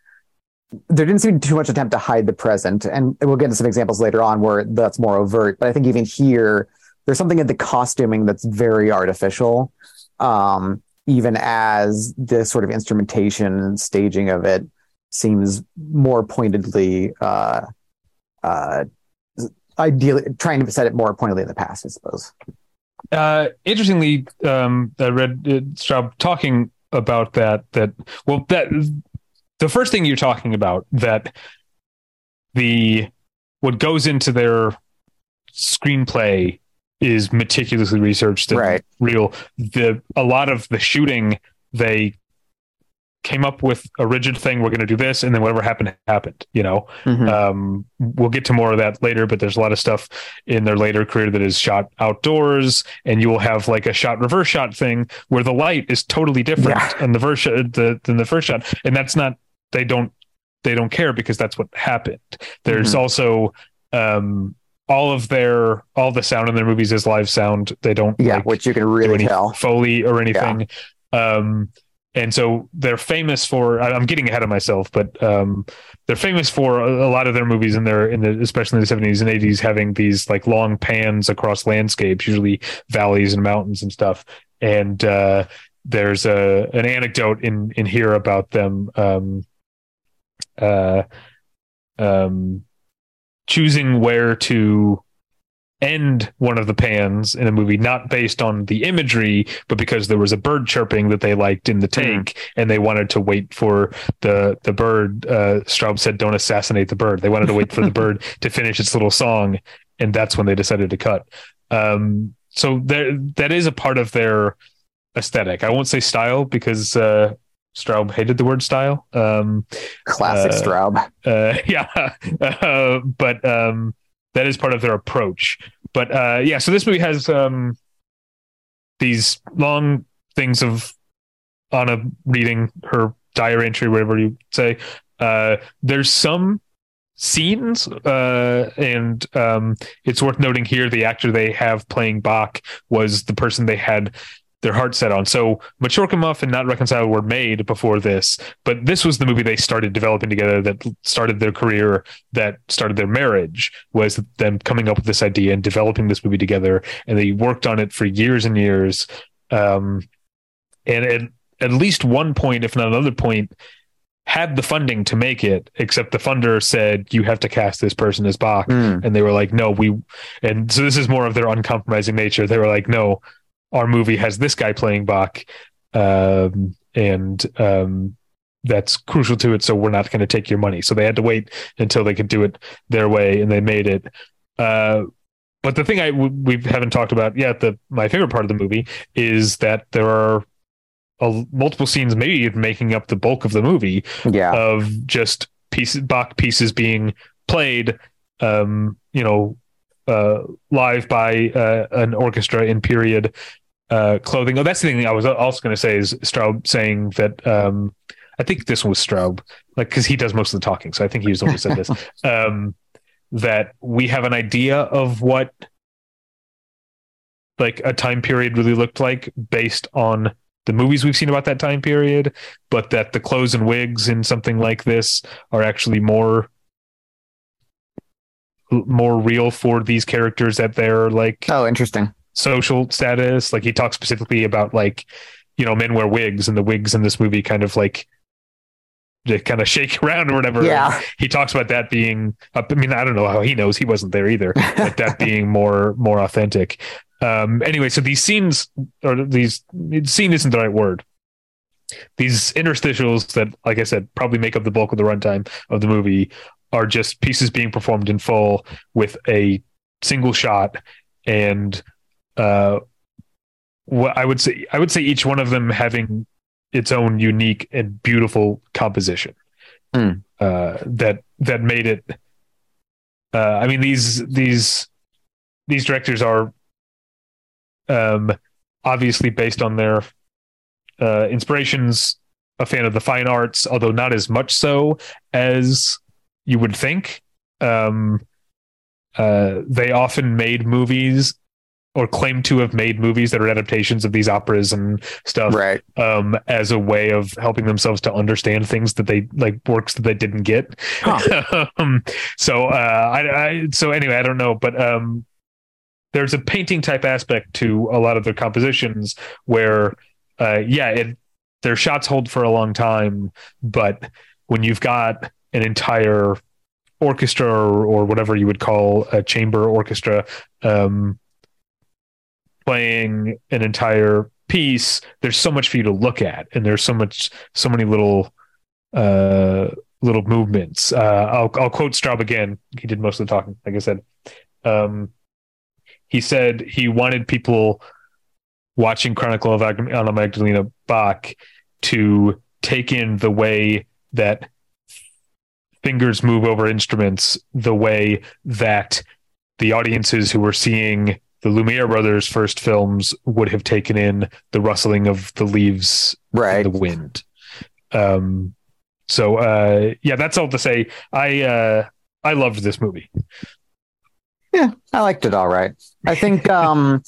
there didn't seem too much attempt to hide the present. And we'll get into some examples later on where that's more overt. But I think even here, there's something in the costuming that's very artificial. Um, even as the sort of instrumentation and staging of it seems more pointedly uh uh ideally trying to set it more pointedly in the past, I suppose. Uh, interestingly, um, I read uh, Straub talking about that. That well, that the first thing you're talking about that the what goes into their screenplay is meticulously researched and Right. real. The a lot of the shooting they came up with a rigid thing. We're going to do this, and then whatever happened happened. You know, Mhm. um, we'll get to more of that later, but there's a lot of stuff in their later career that is shot outdoors, and you will have like a shot reverse shot thing where the light is totally different Yeah. on the verse the, than the first shot, and that's not they don't they don't care because that's what happened. There's Mhm. also um, all of their all the sound in their movies is live sound. They don't yeah, like, which you can really tell. foley or anything. Um, and so they're famous for. I'm getting ahead of myself, but um, they're famous for a, a lot of their movies in their in the especially in the 70s and 80s having these like long pans across landscapes, usually valleys and mountains and stuff. And uh, there's a an anecdote in in here about them. Um, uh, um, choosing where to end one of the pans in a movie, not based on the imagery, but because there was a bird chirping that they liked in the tank, and they wanted to wait for the the bird. Uh, Straub said, "Don't assassinate the bird." They wanted to wait for the bird to finish its little song, and that's when they decided to cut. Um, so there, that is a part of their aesthetic. I won't say style because uh, Straub hated the word style. Um, Classic uh, Straub. uh, yeah, uh, but um, that is part of their approach. But uh, yeah, so this movie has um, these long things of Anna reading her diary entry, whatever you say. Uh, there's some scenes, uh, and um, it's worth noting here the actor they have playing Bach was the person they had their heart set on. So Machorka Muff and Not Reconciled were made before this, but this was the movie they started developing together that started their career, that started their marriage, was them coming up with this idea and developing this movie together. And they worked on it for years and years. Um, and at, at least one point, if not another point, had the funding to make it, except the funder said, you have to cast this person as Bach. Mm. And they were like, no, we, and so this is more of their uncompromising nature. They were like, no, our movie has this guy playing Bach. Um, and, um, that's crucial to it. So we're not going to take your money. So they had to wait until they could do it their way and they made it. Uh, but the thing I we haven't talked about yet, the my favorite part of the movie is that there are a, multiple scenes, maybe even making up the bulk of the movie, Yeah. of just pieces Bach pieces being played um you know uh live by uh, an orchestra in period uh clothing oh that's the thing i was also going to say is straub saying that um i think this one was straub like because he does most of the talking so i think he was the one who said this um that we have an idea of what like a time period really looked like based on the movies we've seen about that time period, but that the clothes and wigs in something like this are actually more more real for these characters that they're like Oh, interesting. Social status. Like he talks specifically about like, you know, men wear wigs and the wigs in this movie kind of like they kind of shake around or whatever. Yeah. He talks about that being I mean, I don't know how he knows he wasn't there either. Like that being more more authentic. Um anyway, so these scenes or these scene isn't the right word. These interstitials that, like I said, probably make up the bulk of the runtime of the movie are just pieces being performed in full with a single shot and uh what I would say I would say each one of them having its own unique and beautiful composition Hmm. uh that that made it uh I mean these these these directors are um obviously based on their uh inspirations a fan of the fine arts although not as much so as you would think um uh they often made movies or claim to have made movies that are adaptations of these operas and stuff Right. um as a way of helping themselves to understand things that they like works that they didn't get um, so uh I, I so anyway i don't know but um there's a painting type aspect to a lot of their compositions where uh yeah it their shots hold for a long time but when you've got an entire orchestra or, or whatever you would call a chamber orchestra um playing an entire piece there's so much for you to look at and there's so much so many little uh little movements. Uh i'll i'll quote straub again. He did most of the talking like i said. Um he said he wanted people watching chronicle of anna magdalena bach to take in the way that fingers move over instruments the way that the audiences who were seeing the Lumiere brothers' first films would have taken in the rustling of the leaves Right. in the wind. Um, so uh, yeah, that's all to say. I uh, I loved this movie. Yeah, I liked it all right. I think um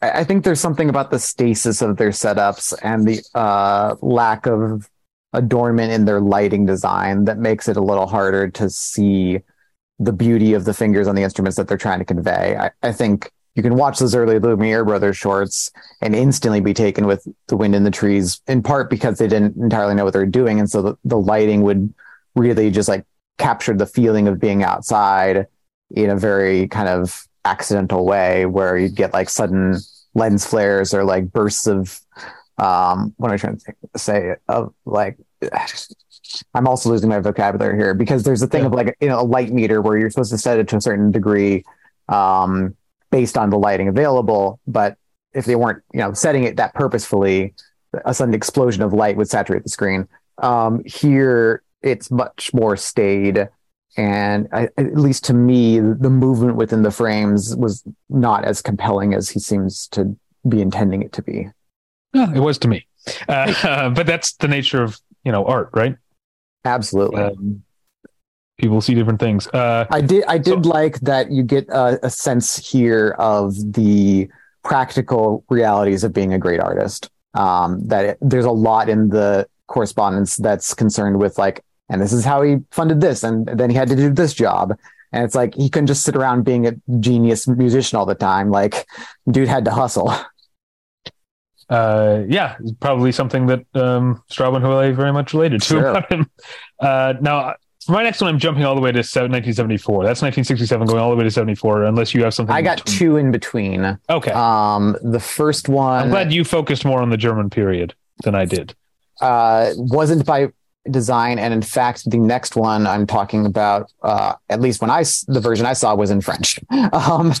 I I think there's something about the stasis of their setups and the uh lack of adornment in their lighting design that makes it a little harder to see the beauty of the fingers on the instruments that they're trying to convey. I, I think you can watch those early Lumiere Brothers shorts and instantly be taken with the wind in the trees, in part because they didn't entirely know what they were doing. And so the, the lighting would really just like capture the feeling of being outside in a very kind of accidental way where you'd get like sudden lens flares or like bursts of um what am I trying to say of like I'm also losing my vocabulary here because there's a thing Yeah. of like you know a light meter where you're supposed to set it to a certain degree um based on the lighting available but if they weren't you know setting it that purposefully a sudden explosion of light would saturate the screen. Um here it's much more stayed and I, at least to me the movement within the frames was not as compelling as he seems to be intending it to be. Yeah, it was to me, uh, but that's the nature of you know art, right? absolutely. Um, people see different things. Uh, i did i did like that you get a, a sense here of the practical realities of being a great artist um that it, there's a lot in the correspondence that's concerned with like and this is how he funded this and then he had to do this job and it's like he couldn't just sit around being a genius musician all the time like dude had to hustle uh, yeah, probably something that um, Straub and Huillet very much related to Sure. about him. Uh, now, for my next one, I'm jumping all the way to 1974. That's 1967, going all the way to 74. Unless you have something. I got between- two in between. Okay, Um, the first one I'm glad you focused more on the German period than I did. uh, wasn't by design, and in fact, the next one I'm talking about, uh, at least when I the version I saw was in French. Um,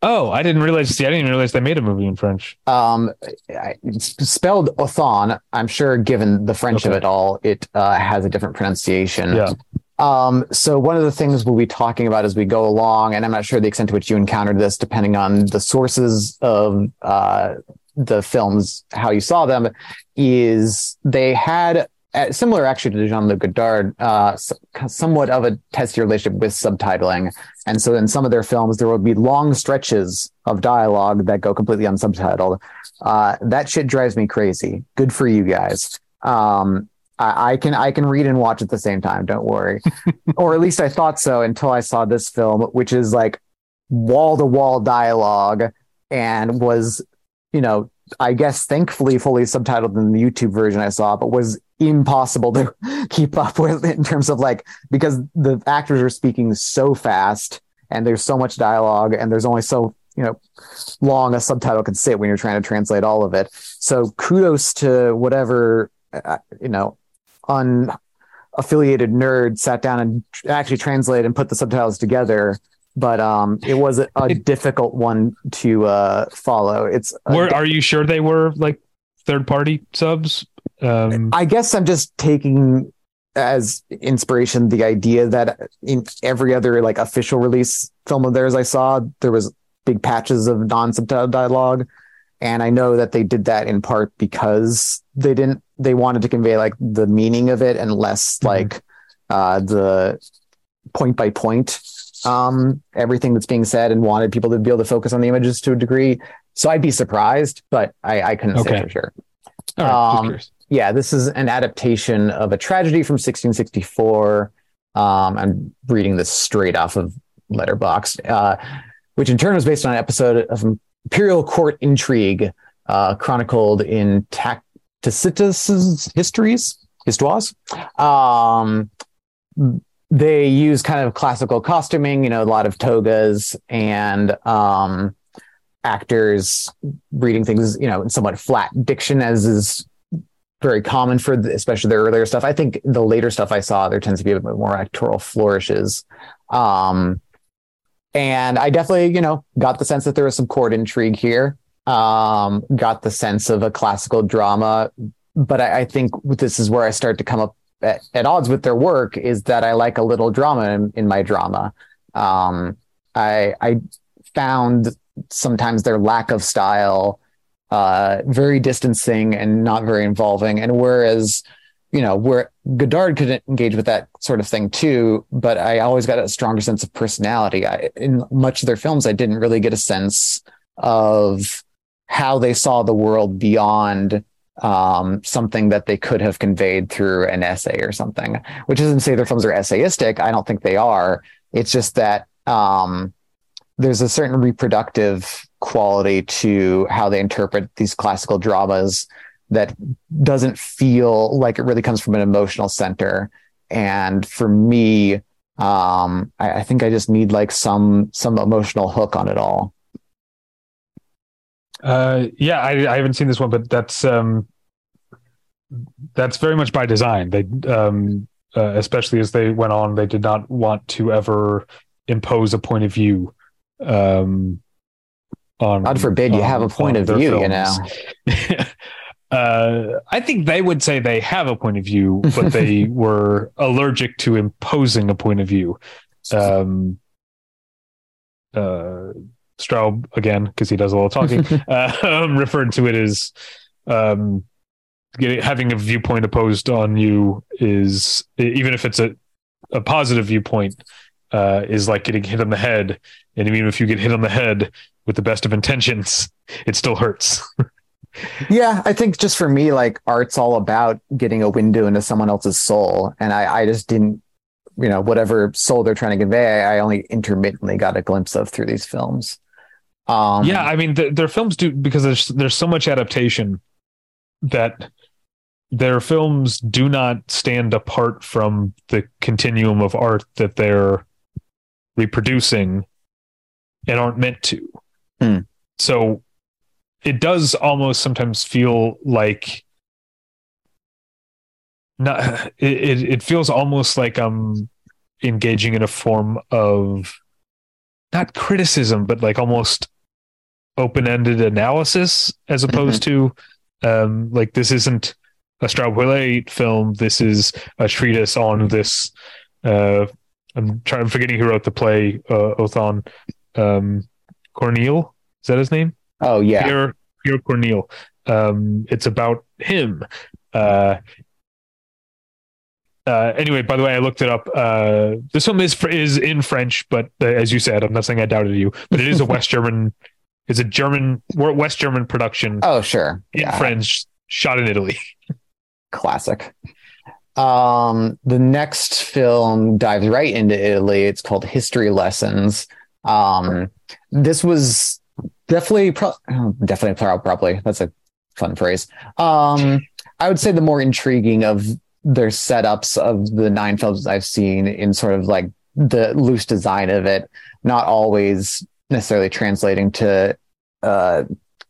Oh, I didn't realize. See, I didn't even realize they made a movie in French. um, I- it's spelled Othon. I'm sure, given the French of it all, it uh, has a different pronunciation. Yeah. Um, so one of the things we'll be talking about as we go along, and I'm not sure the extent to which you encountered this, depending on the sources of uh, the films, how you saw them, is they had uh, similar actually to Jean-Luc Godard, uh, somewhat of a testy relationship with subtitling. And so in some of their films, there will be long stretches of dialogue that go completely unsubtitled. Uh, that shit drives me crazy. Good for you guys. Um, I, I can I can read and watch at the same time. Don't worry, or at least I thought so until I saw this film, which is like wall to wall dialogue and was, you know, I guess thankfully fully subtitled in the YouTube version I saw, but was impossible to keep up with in terms of like because the actors are speaking so fast and there's so much dialogue and there's only so you know long a subtitle can sit when you're trying to translate all of it. So kudos to whatever uh, you know unaffiliated nerd sat down and actually translated and put the subtitles together but um, it was a, a difficult one to uh, follow. It's were, are you sure they were like third party subs? Um, I guess I'm just taking as inspiration the idea that in every other like official release film of theirs I saw, there was big patches of non subtitle dialogue. And I know that they did that in part because they didn't they wanted to convey like the meaning of it and less mm-hmm. like uh the point by point um, everything that's being said and wanted people to be able to focus on the images to a degree. So I'd be surprised, but I, I couldn't okay. say for sure. um, yeah, this is an adaptation of a tragedy from 1664. Um, I'm reading this straight off of Letterboxd, uh, which in turn was based on an episode of Imperial Court Intrigue, uh, chronicled in Tacitus's histories, histoires. Um, they use kind of classical costuming, you know, a lot of togas and um, actors reading things, you know, in somewhat flat diction, as is very common for the, especially the earlier stuff. I think the later stuff I saw, there tends to be a bit more actoral flourishes. Um, and I definitely, you know, got the sense that there was some court intrigue here. Um, got the sense of a classical drama, but I, I think this is where I start to come up at, at, odds with their work is that I like a little drama in, in my drama. Um, I I found sometimes their lack of style uh, very distancing and not very involving. And whereas you know where Godard could engage with that sort of thing too, but I always got a stronger sense of personality. I, in much of their films, I didn't really get a sense of how they saw the world beyond um, something that they could have conveyed through an essay or something, which isn't to say their films are essayistic. I don't think they are. It's just that um, there's a certain reproductive quality to how they interpret these classical dramas that doesn't feel like it really comes from an emotional center. And for me, um, I, I think I just need like some some emotional hook on it all. Uh, yeah, I, I haven't seen this one, but that's um, that's very much by design. They, um, uh, especially as they went on, they did not want to ever impose a point of view. Um, on God forbid on, you have a point of view, films. you know. uh, I think they would say they have a point of view, but they were allergic to imposing a point of view. Um, uh, Straub again because he does a little talking, uh, um, referred to it as um, getting, having a viewpoint opposed on you is even if it's a a positive viewpoint uh, is like getting hit on the head, and even if you get hit on the head with the best of intentions, it still hurts. yeah, I think just for me, like art's all about getting a window into someone else's soul, and I, I just didn't, you know, whatever soul they're trying to convey, I only intermittently got a glimpse of through these films. Um, yeah, I mean, the, their films do because there's there's so much adaptation that their films do not stand apart from the continuum of art that they're reproducing and aren't meant to. Hmm. So it does almost sometimes feel like not it, it feels almost like I'm engaging in a form of not criticism, but like almost open-ended analysis as opposed mm-hmm. to um like this isn't a Straub film. This is a treatise on this. Uh, I'm trying. I'm forgetting who wrote the play. Uh, Othon um, Corneille. Is that his name? Oh yeah, Pierre, Pierre Corneille. Um, it's about him. Uh, uh, anyway, by the way, I looked it up. Uh, this film is is in French, but uh, as you said, I'm not saying I doubted you, but it is a West German. It's a German West German production. Oh sure, in yeah. French, shot in Italy. Classic. Um, the next film dives right into Italy. It's called History Lessons. Um, this was definitely, pro- definitely, probably that's a fun phrase. Um, I would say the more intriguing of their setups of the nine films I've seen in sort of like the loose design of it, not always necessarily translating to uh,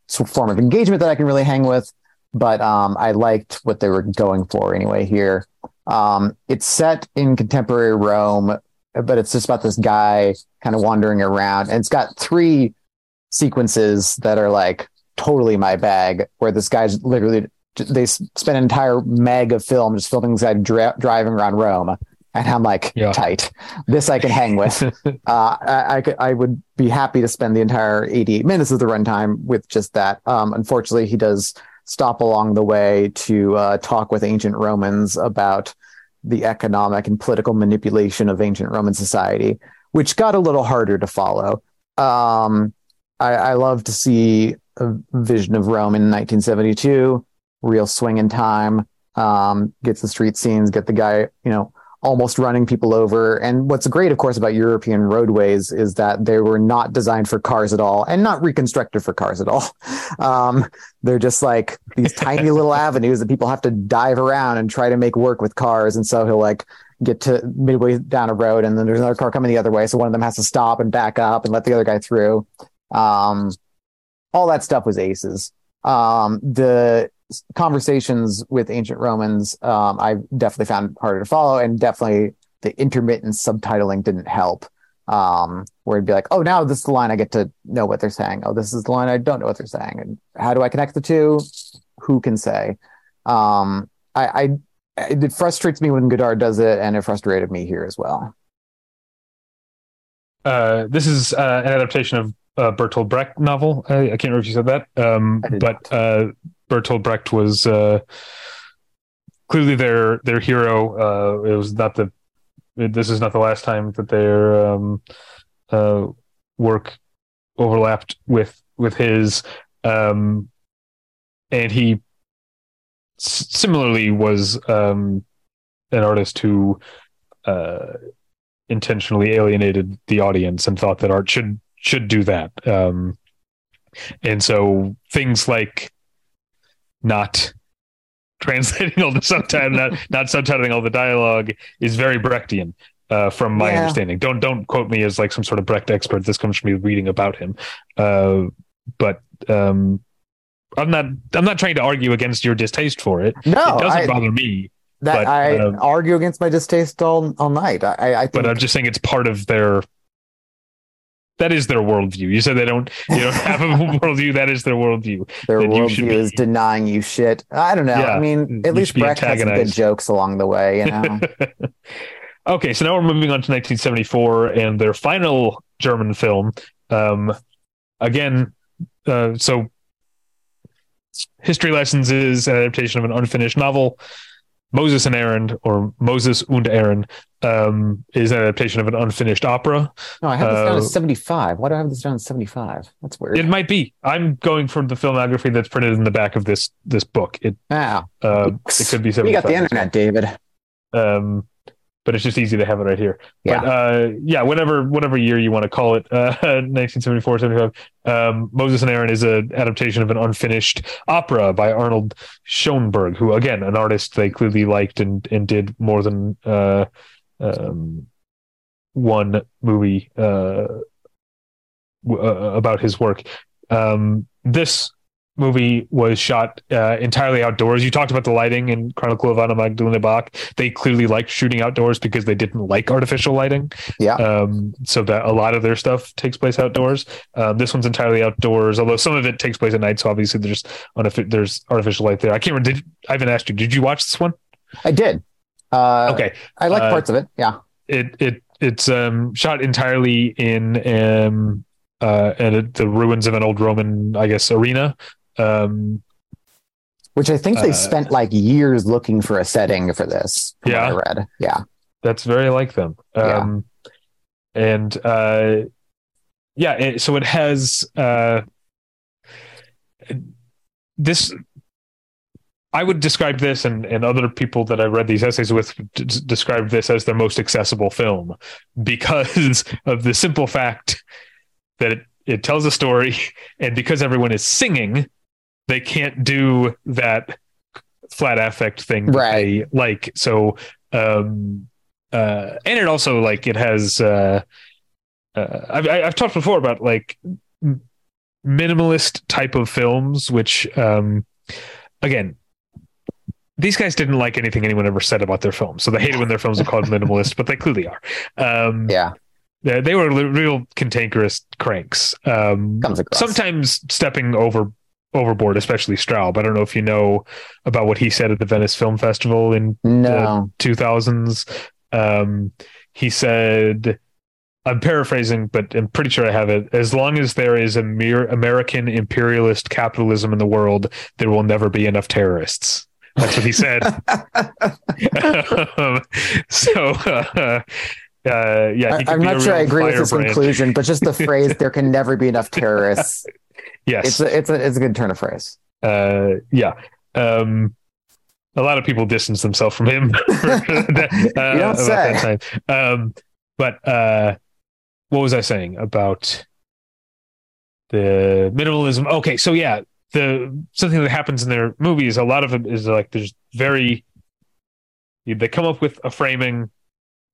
form of engagement that I can really hang with. But um, I liked what they were going for anyway here. Um, it's set in contemporary Rome, but it's just about this guy kind of wandering around. And it's got three sequences that are like totally my bag, where this guy's literally, they spend an entire meg of film just filming this guy dra- driving around Rome. And I'm like, yeah. tight. This I can hang with. uh, I, I, could, I would be happy to spend the entire 88 minutes of the runtime with just that. Um, unfortunately, he does stop along the way to uh, talk with ancient Romans about the economic and political manipulation of ancient Roman society, which got a little harder to follow. Um, I, I love to see a vision of Rome in 1972, real swing in time, um, gets the street scenes, get the guy, you know, almost running people over. And what's great, of course, about European roadways is that they were not designed for cars at all and not reconstructed for cars at all. Um, they're just like these tiny little avenues that people have to dive around and try to make work with cars. And so he'll like get to midway down a road and then there's another car coming the other way. So one of them has to stop and back up and let the other guy through. Um, all that stuff was aces. Um, the conversations with ancient Romans, um, I definitely found harder to follow, and definitely the intermittent subtitling didn't help. Um, where it'd be like, oh, now this is the line I get to know what they're saying. Oh, this is the line I don't know what they're saying. And how do I connect the two? Who can say? Um, I, I it frustrates me when Godard does it, and it frustrated me here as well. Uh, this is uh, an adaptation of a Bertolt Brecht novel. I, I, can't remember if you said that, um, but uh, Bertolt Brecht was uh, clearly their their hero. Uh, it was not the this is not the last time that their um, uh, work overlapped with with his, um, and he s- similarly was um, an artist who uh, intentionally alienated the audience and thought that art should should do that. Um, and so things like not translating all the subtitle, not not subtitling all the dialogue is very Brechtian. Uh, from my yeah. understanding, don't don't quote me as like some sort of Brecht expert. This comes from me reading about him. Uh, but um, I'm not I'm not trying to argue against your distaste for it. No, it doesn't I, bother me. That but, I uh, argue against my distaste all all night. I, I think, but I'm just saying it's part of their that is their worldview. You said they don't you don't have a worldview. That is their worldview. Their worldview is denying you shit. I don't know. Yeah, I mean, at least Brecht had some good jokes along the way. You know. okay, so now we're moving on to 1974 and their final German film. Um, again, uh, so history lessons is an adaptation of an unfinished novel. Moses and Aaron, or Moses und Aaron, um, is an adaptation of an unfinished opera. No, I have this uh, down as 75. Why do I have this down as 75? That's weird. It might be. I'm going from the filmography that's printed in the back of this this book. It, ah, uh, it could be 75. We got the internet, David. Um, but it's just easy to have it right here. Yeah. But, uh, yeah, whatever, whatever year you want to call it, uh, 1974, 75. Um, Moses and Aaron is an adaptation of an unfinished opera by Arnold Schoenberg, who, again, an artist they clearly liked and, and did more than, uh, um, one movie, uh, w- uh, about his work. Um, this movie was shot uh, entirely outdoors. You talked about the lighting in Chronicle of Anna Magdalena Bach. They clearly liked shooting outdoors because they didn't like artificial lighting. Yeah. Um, so that a lot of their stuff takes place outdoors. Um, this one's entirely outdoors, although some of it takes place at night. So obviously there's there's artificial light there. I can't remember. Did, I haven't asked you. Did you watch this one? I did. Uh, okay. I like uh, parts of it. Yeah. It it it's um, shot entirely in um, uh, at the ruins of an old Roman, I guess, arena. Um, Which I think they uh, spent like years looking for a setting for this. yeah, I read. Yeah, that's very like them. Um, yeah. and uh, yeah, it, so it has uh, this. I would describe this, and, and other people that I've read these essays with d- described this as their most accessible film because of the simple fact that it, it tells a story, and because everyone is singing, they can't do that flat affect thing right. like. So um uh and it also like it has uh, uh I've, I've talked before about like minimalist type of films which um again these guys didn't like anything anyone ever said about their films so they hated when their films are called minimalist but they clearly are um yeah they, they were real cantankerous cranks um sometimes stepping over overboard, especially Straub. I don't know if you know about what he said at the Venice Film Festival in no. the 2000s. Um, he said, I'm paraphrasing, but I'm pretty sure I have it. As long as there is a mere American imperialist capitalism in the world, there will never be enough terrorists. That's what he said. um, so, uh, uh, yeah, I, am not sure I agree with his conclusion, but just the phrase "there can never be enough terrorists." yes, it's a, it's a it's a good turn of phrase. Uh, yeah. Um, a lot of people distance themselves from him that, uh, you don't say. Um, but uh, what was I saying about the minimalism? Okay, so yeah, the something that happens in their movies, a lot of it is like there's very they come up with a framing,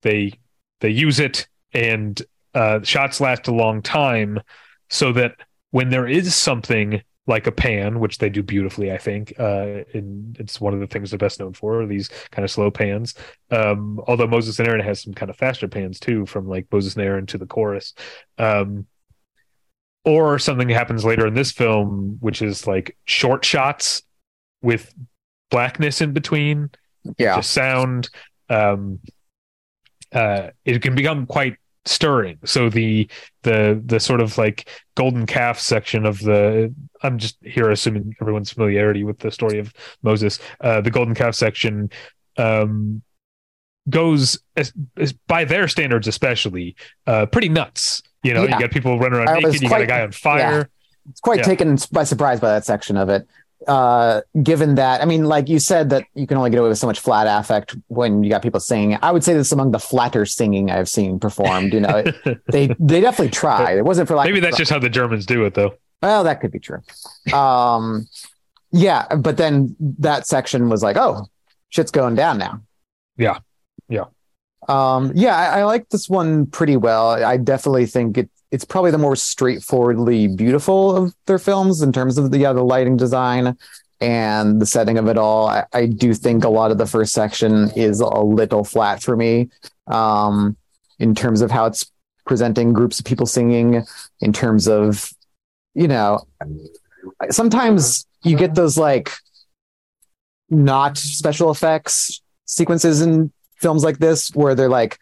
they they use it, and uh, shots last a long time, so that when there is something like a pan, which they do beautifully, I think. Uh, and it's one of the things they're best known for these kind of slow pans. Um, although Moses and Aaron has some kind of faster pans too, from like Moses and Aaron to the chorus. Um, or something happens later in this film, which is like short shots with blackness in between. Yeah, sound. Um, uh, it can become quite stirring. So the the the sort of like golden calf section of the I'm just here assuming everyone's familiarity with the story of Moses. Uh, the golden calf section um, goes as, as, by their standards, especially uh, pretty nuts. You know, yeah. you got people running around naked. You got a guy on fire. Yeah. It's quite yeah. taken by surprise by that section of it uh, given that, I mean, like you said, that you can only get away with so much flat affect when you got people singing. I would say this among the flatter singing I've seen performed. You know, they they definitely try. It wasn't for like maybe that's just how the Germans do it, though. Well, that could be true. Um, yeah, but then that section was like, oh, shit's going down now. Yeah, um, yeah. I, I like this one pretty well. I definitely think it it's probably the more straightforwardly beautiful of their films in terms of the yeah, the lighting design and the setting of it all. I, I do think a lot of the first section is a little flat for me um, in terms of how it's presenting groups of people singing, in terms of, you know, sometimes you get those like not special effects sequences in films like this where they're like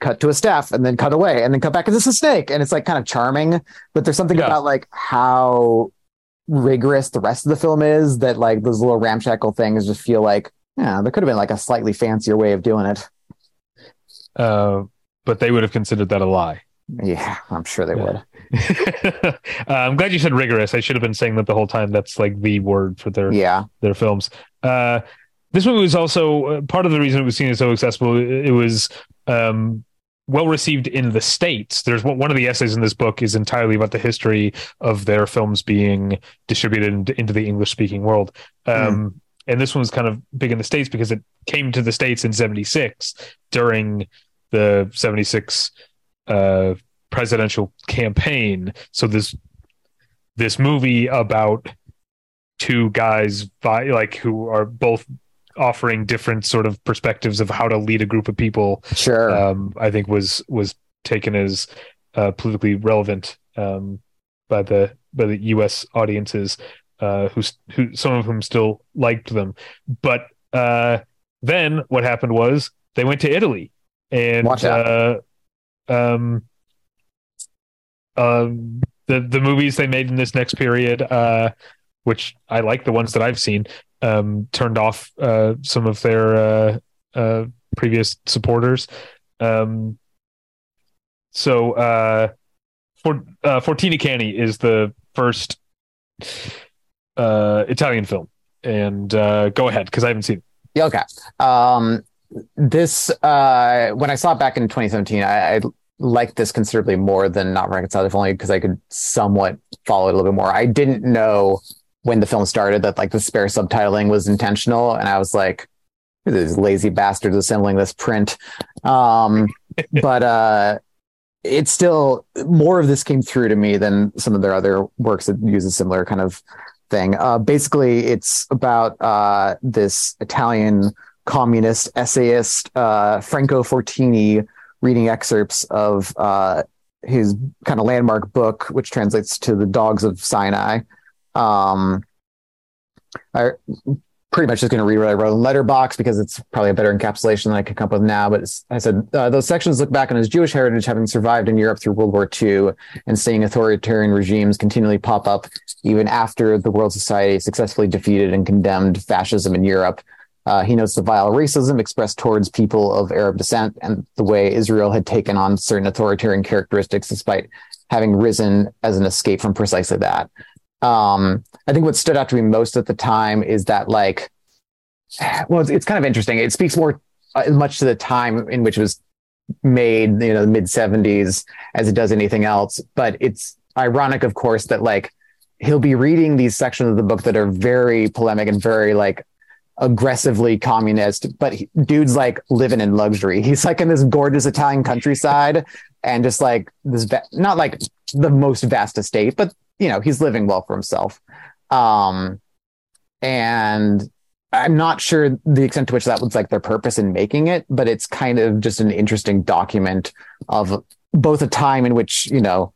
cut to a staff and then cut away and then cut back and this is a snake. And it's like kind of charming but there's something yeah. about like how rigorous the rest of the film is that like those little ramshackle things just feel like yeah there could have been like a slightly fancier way of doing it. Uh, but they would have considered that a lie. Yeah i'm sure they yeah. would. Uh, i'm glad you said rigorous. I should have been saying that the whole time. That's like the word for their yeah. their films. Uh, this movie was also uh, part of the reason it was seen as so accessible. It was um, well received in the states. There's one of the essays in this book is entirely about the history of their films being distributed into the English speaking world. Um, mm. And this one was kind of big in the states because it came to the states in '76 during the '76 uh, presidential campaign. So this this movie about two guys like who are both offering different sort of perspectives of how to lead a group of people. Sure. Um, I think was was taken as uh, politically relevant um, by the by the U.S. audiences, uh, who who some of whom still liked them. But uh, then what happened was they went to Italy and uh, um, uh, the the movies they made in this next period, uh, which I like the ones that I've seen, um, turned off uh, some of their uh, uh, previous supporters. Um, so uh, for uh, Fortini Cani is the first uh, Italian film, and go ahead because I haven't seen. It. Yeah, okay. Um, this when I saw it back in 2017, I, I liked this considerably more than Not Reconciled, if only because I could somewhat follow it a little bit more. I didn't know when the film started that like the spare subtitling was intentional, and I was like, "These lazy bastards assembling this print." Um, but uh, it's still more of this came through to me than some of their other works that use a similar kind of thing. Uh, basically, it's about uh, this Italian communist essayist uh, Franco Fortini reading excerpts of uh, his kind of landmark book, which translates to "The Dogs of Sinai." Um, I pretty much just going to read what I wrote in Letterboxd because it's probably a better encapsulation than I could come up with now. But I said uh, those sections look back on his Jewish heritage, having survived in Europe through World War II, and seeing authoritarian regimes continually pop up even after the world society successfully defeated and condemned fascism in Europe. Uh, he notes the vile racism expressed towards people of Arab descent and the way Israel had taken on certain authoritarian characteristics despite having risen as an escape from precisely that. Um, I think what stood out to me most at the time is that like, well, it's, it's kind of interesting. It speaks more uh, much to the time in which it was made, you know, the mid seventies as it does anything else. But it's ironic, of course, that like he'll be reading these sections of the book that are very polemic and very like aggressively communist, but he, dude's like living in luxury. He's like in this gorgeous Italian countryside and just like this, va- not like the most vast estate, but you know, he's living well for himself. Um, and I'm not sure the extent to which that was like their purpose in making it, but it's kind of just an interesting document of both a time in which, you know,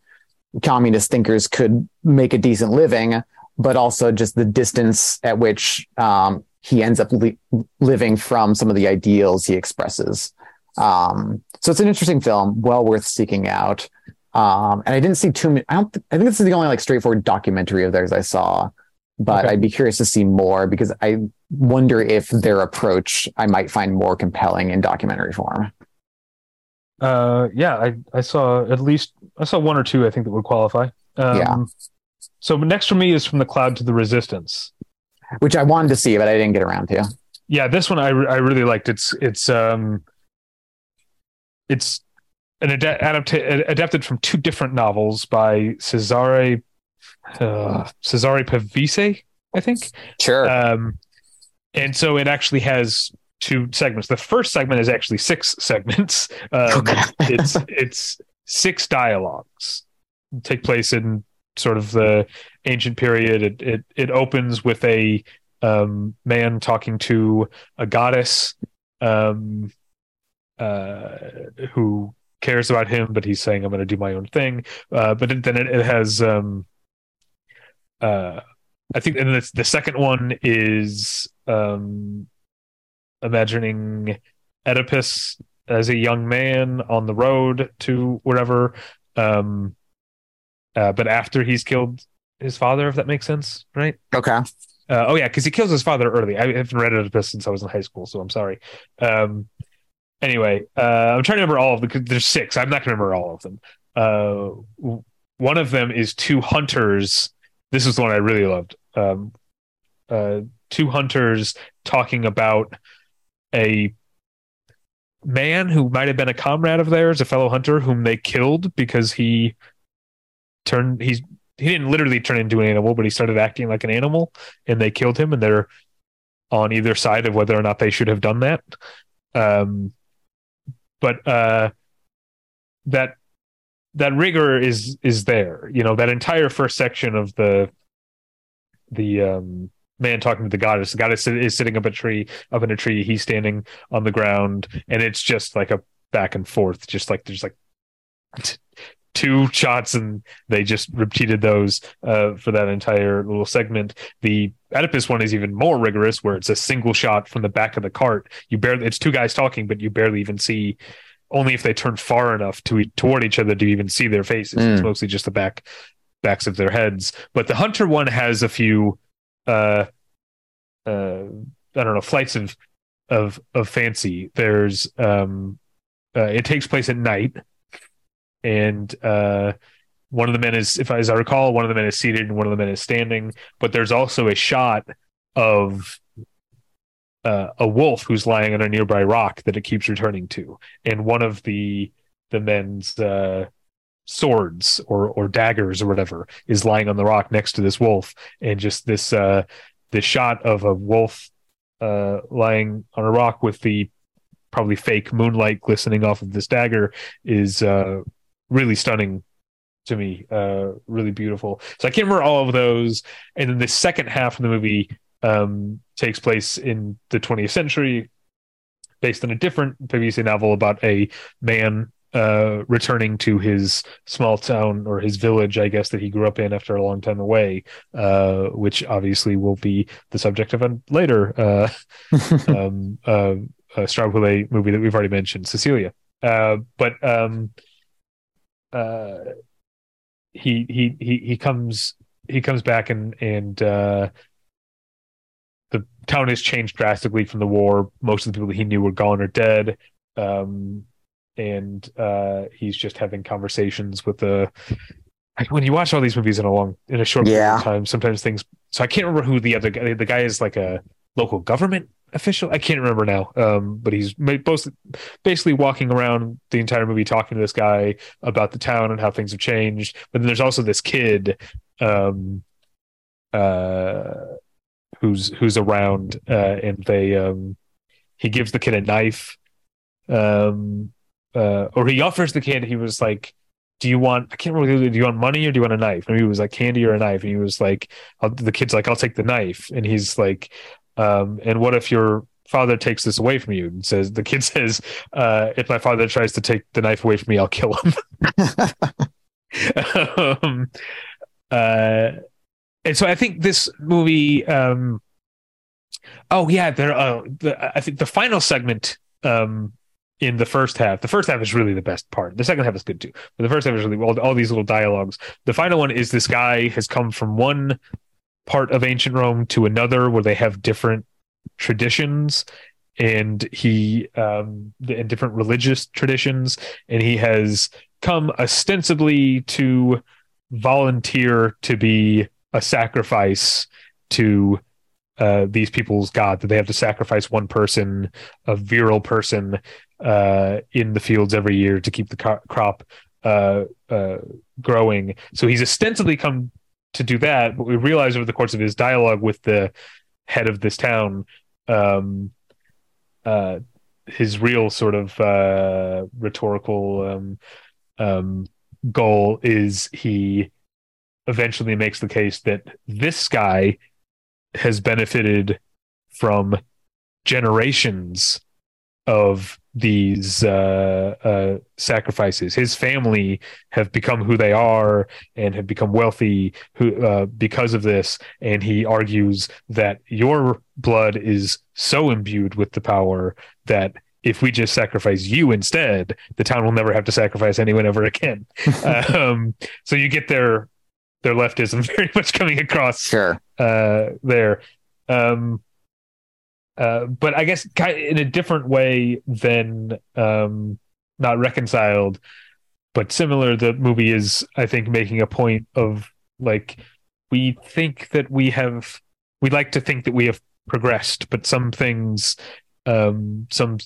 communist thinkers could make a decent living, but also just the distance at which um, he ends up li- living from some of the ideals he expresses. Um, so it's an interesting film, well worth seeking out. Um, and I didn't see too many. I don't. Th- I think this is the only like straightforward documentary of theirs I saw. But okay. I'd be curious to see more because I wonder if their approach I might find more compelling in documentary form. Uh, yeah, I I saw at least I saw one or two I think that would qualify. Um, yeah. So next for me is from the cloud to the resistance, which I wanted to see but I didn't get around to. Yeah, this one I I really liked. It's it's um it's an ad- adapta- adapted from two different novels by Cesare uh, Cesare Pavese, I think. Sure. Um, and so it actually has two segments. The first segment is actually six segments. Um, okay. it's it's six dialogues take place in sort of the ancient period. It it, it opens with a um, man talking to a goddess um, uh, who cares about him, but he's saying, "I'm going to do my own thing." Uh, but then it, it has, um, uh, I think, and the, the second one is um, imagining Oedipus as a young man on the road to wherever, um, uh, but after he's killed his father, if that makes sense, right? Okay. Uh, oh yeah, because he kills his father early. I haven't read Oedipus since I was in high school, so I'm sorry. Um, anyway, uh, I'm trying to remember all of them. There's six. I'm not going to remember all of them. Uh, one of them is two hunters. This is the one I really loved. Um, uh, two hunters talking about a man who might have been a comrade of theirs, a fellow hunter whom they killed because he turned. He's he didn't literally turn into an animal, but he started acting like an animal, and they killed him. And they're on either side of whether or not they should have done that. Um, but uh, that that rigor is is there. You know, that entire first section of the the um, man talking to the goddess. The goddess is sitting up a tree, up in a tree. He's standing on the ground, and it's just like a back and forth, just like there's like two shots, and they just repeated those uh, for that entire little segment. The Oedipus one is even more rigorous, where it's a single shot from the back of the cart. You barely it's two guys talking, but you barely even see. Only if they turn far enough to toward each other do you even see their faces. Mm. It's mostly just the back backs of their heads. But the hunter one has a few, uh, uh, I don't know, flights of of of fancy. There's um, uh, it takes place at night, and uh, one of the men is, if as I recall, one of the men is seated and one of the men is standing. But there's also a shot of uh, a wolf who's lying on a nearby rock that it keeps returning to, and one of the the men's uh, swords or or daggers or whatever is lying on the rock next to this wolf, and just this uh, this shot of a wolf uh, lying on a rock with the probably fake moonlight glistening off of this dagger is uh, really stunning to me, uh, really beautiful. So I can't remember all of those. And then the second half of the movie um, takes place in the 20th century, based on a different Pavese novel about a man uh, returning to his small town or his village, I guess, that he grew up in after a long time away, uh, which obviously will be the subject of a later uh, um, uh, Straub movie that we've already mentioned, Sicilia. Uh, but um, uh, he he he he comes he comes back and and uh, the town has changed drastically from the war. Most of the people that he knew were gone or dead. Um, and uh, he's just having conversations with the. When you watch all these movies in a long, in a short Yeah. period of time, sometimes things. So I can't remember who the other guy. The guy is like a local government official. I can't remember now. Um, but he's both basically walking around the entire movie talking to this guy about the town and how things have changed. But then there's also this kid, um, uh, who's who's around, uh, and they um, he gives the kid a knife, um, uh, or he offers the kid. He was like. Do you want? I can't remember. Do you want money or do you want a knife? And he was like candy or a knife. And he was like, the kid's like, I'll take the knife. And he's like, um, and what if your father takes this away from you? And says the kid says, uh, if my father tries to take the knife away from me, I'll kill him. um, uh, and so I think this movie. Um, oh yeah, there. Uh, the, I think the final segment um, in the first half. The first half is really the best part. The second half is good too, but the first half is really all, all these little dialogues. The final one is this guy has come from one part of ancient Rome to another where they have different traditions and he um and different religious traditions. And he has come ostensibly to volunteer to be a sacrifice to uh, these people's god that they have to sacrifice one person a virile person uh, in the fields every year to keep the crop uh, uh, growing. So he's ostensibly come to do that, but we realize over the course of his dialogue with the head of this town, um, uh, his real sort of uh, rhetorical um, um, goal is he eventually makes the case that this guy has benefited from generations of these uh, uh, sacrifices. His family have become who they are and have become wealthy who, uh, because of this. And he argues that your blood is so imbued with the power that if we just sacrifice you instead, the town will never have to sacrifice anyone ever again. um, so you get their their leftism very much coming across Sure. uh, there. Um, uh, but I guess in a different way than um, not reconciled, but similar. The movie is, I think, making a point of like we think that we have, we like to think that we have progressed, but some things, um, some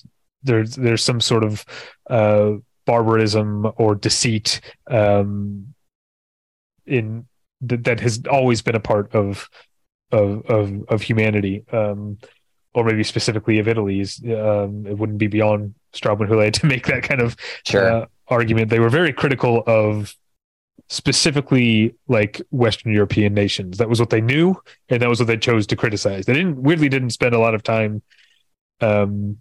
there's there's some sort of uh, barbarism or deceit um, in that that has always been a part of of of, of humanity. Um, or maybe specifically of Italy's, um, it wouldn't be beyond Straub and Huillet to make that kind of Sure. uh, argument. They were very critical of specifically like Western European nations. That was what they knew, and that was what they chose to criticize. They didn't weirdly didn't spend a lot of time um,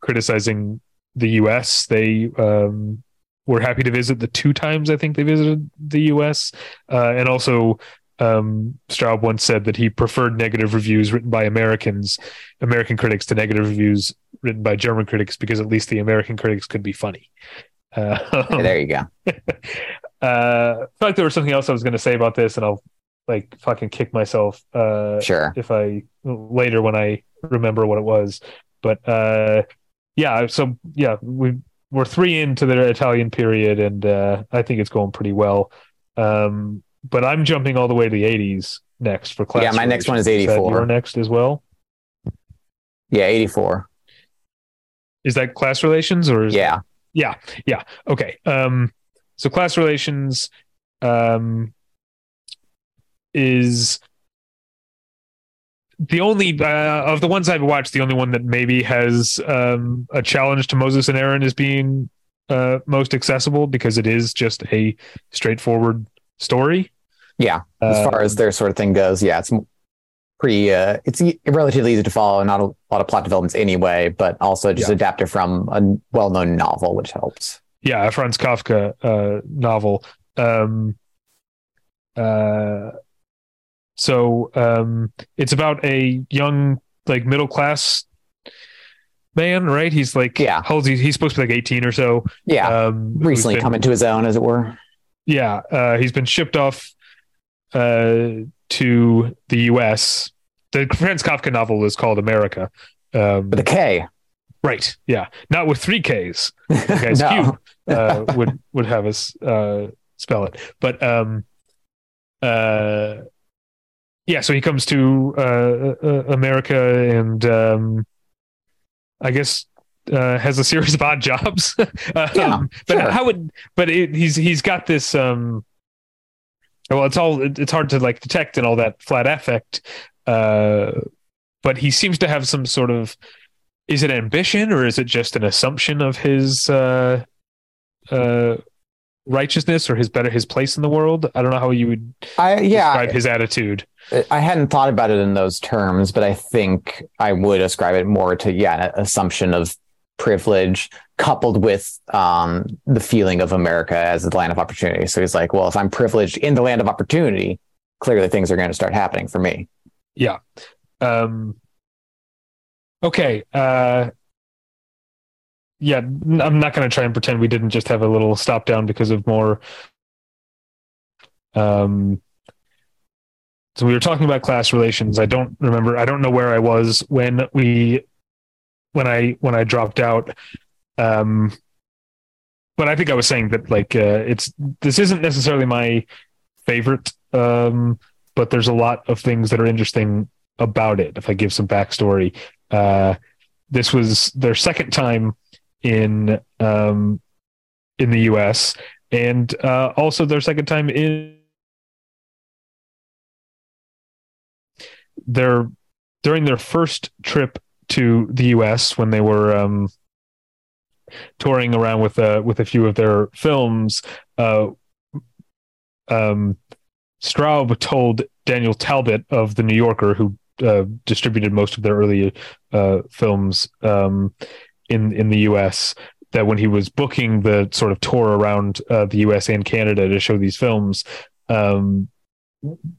criticizing the U.S. They um, were happy to visit the two times I think they visited the U.S. Uh, and also um, Straub once said that he preferred negative reviews written by Americans, American critics, to negative reviews written by German critics because at least the American critics could be funny. Uh, there you go. uh, I feel like there was something else I was going to say about this, and I'll like fucking kick myself uh, Sure. if I later when I remember what it was. But uh, yeah, so yeah, we we're three into the Italian period, and uh, I think it's going pretty well. Um, but I'm jumping all the way to the 80s next for class. Yeah, my next one is relations. that 84. Your next as well. Yeah, 84. Is that class relations or is Yeah. Yeah, yeah. Okay. Um, so class relations um, is the only uh, of the ones I've watched, the only one that maybe has um, a challenge to Moses and Aaron is being uh, most accessible because it is just a straightforward story. Yeah. As Uh, far as their sort of thing goes, yeah, it's pretty, uh, it's e- relatively easy to follow, and not a lot of plot developments anyway, but also just Yeah. adapted from a well known novel, which helps. yeah, a Franz Kafka uh, novel. Um, uh, so um, it's about a young, like middle class man, right? He's like, Yeah. how old? He's supposed to be like eighteen or so. Yeah. Um, Recently been- come into his own, as it were. Yeah, uh, he's been shipped off uh, to the U.S. The Franz Kafka novel is called America. Um, With a K. right? Yeah, not with three Ks. Guys, no. uh, would would have us uh, spell it. But um, uh, yeah, so he comes to uh, uh, America and um, I guess uh, has a series of odd jobs. um, Yeah, but sure. how would but it, he's he's got this um. Well, it's all it- it's hard to like detect and all that flat affect. Uh, but he seems to have some sort of is it ambition or is it just an assumption of his uh uh righteousness or his better his place in the world i don't know how you would I, yeah. describe his attitude I hadn't thought about it in those terms, but I think I would ascribe it more to yeah, an assumption of privilege coupled with um, the feeling of America as the land of opportunity. So he's like, well, if I'm privileged in the land of opportunity, clearly things are going to start happening for me. yeah um okay uh yeah I'm not going to try and pretend we didn't just have a little stop down because of more um so we were talking about class relations i don't remember i don't know where i was when we when i when i dropped out. Um but i think i was saying that like uh it's this isn't necessarily my favorite um but there's a lot of things that are interesting about it. If i give some backstory uh this was their second time in um in the us and uh also their second time in their during their first trip to the US when they were um touring around with uh with a few of their films uh um Straub told Daniel Talbot of the New Yorker, who uh, distributed most of their early uh, films um, in in the U.S., that when he was booking the sort of tour around uh, the U.S. and Canada to show these films, um,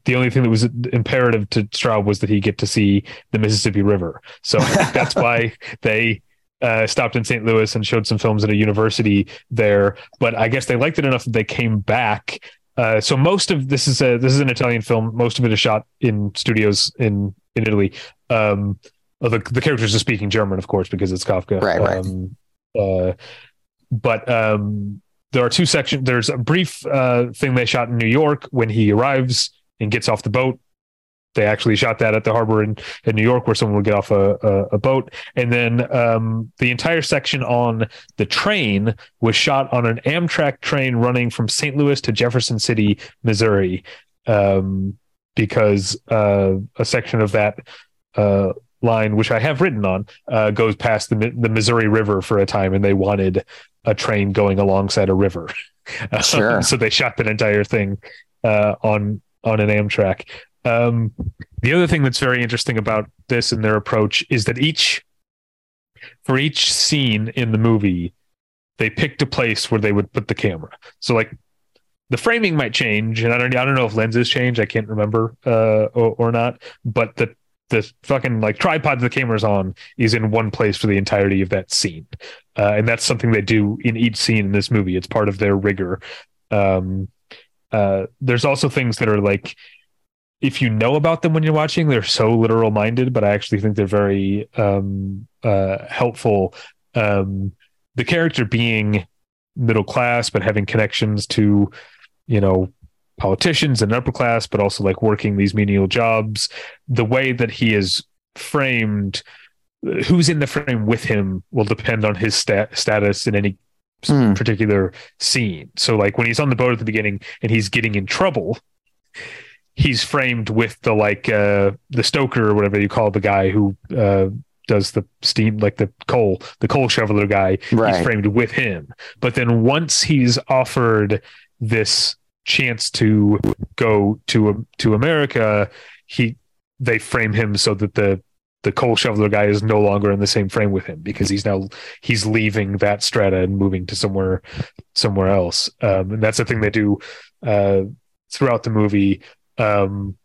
the only thing that was imperative to Straub was that he get to see the Mississippi River. So that's why they uh, stopped in St. Louis and showed some films at a university there. But I guess they liked it enough that they came back. Uh, so most of this is a this is an Italian film. Most of it is shot in studios in in Italy. Um, the the characters are speaking German, of course, because it's Kafka. Right, right. Um, uh, but um, there are two sections. There's a brief uh, thing they shot in New York when he arrives and gets off the boat. They actually shot that at the harbor in, in New York, where someone would get off a, a, a boat, and then um, the entire section on the train was shot on an Amtrak train running from St. Louis to Jefferson City, Missouri, um, because uh, a section of that uh, line, which I have written on, uh, goes past the the Missouri River for a time, and they wanted a train going alongside a river. Sure. so they shot that entire thing uh, on on an Amtrak. Um, the other thing that's very interesting about this and their approach is that each for each scene in the movie, they picked a place where they would put the camera. So like the framing might change, and I don't I don't know if lenses change. I can't remember uh, or, or not. But the the fucking like tripod the camera's on is in one place for the entirety of that scene, uh, and that's something they do in each scene in this movie. It's part of their rigor. Um, uh, there's also things that are like if you know about them when you're watching, they're so literal minded, but I actually think they're very um, uh, helpful. Um, the character being middle class, but having connections to, you know, politicians and upper class, but also like working these menial jobs. The way that he is framed, who's in the frame with him will depend on his stat- status in any Hmm. particular scene. So like when he's on the boat at the beginning and he's getting in trouble, he's framed with the like uh the stoker or whatever you call the guy who uh does the steam like the coal the coal shoveler guy Right. he's framed with him but then once he's offered this chance to go to to america he they frame him so that the the coal shoveler guy is no longer in the same frame with him because he's now he's leaving that strata and moving to somewhere somewhere else. Um and that's the thing they do uh throughout the movie. Um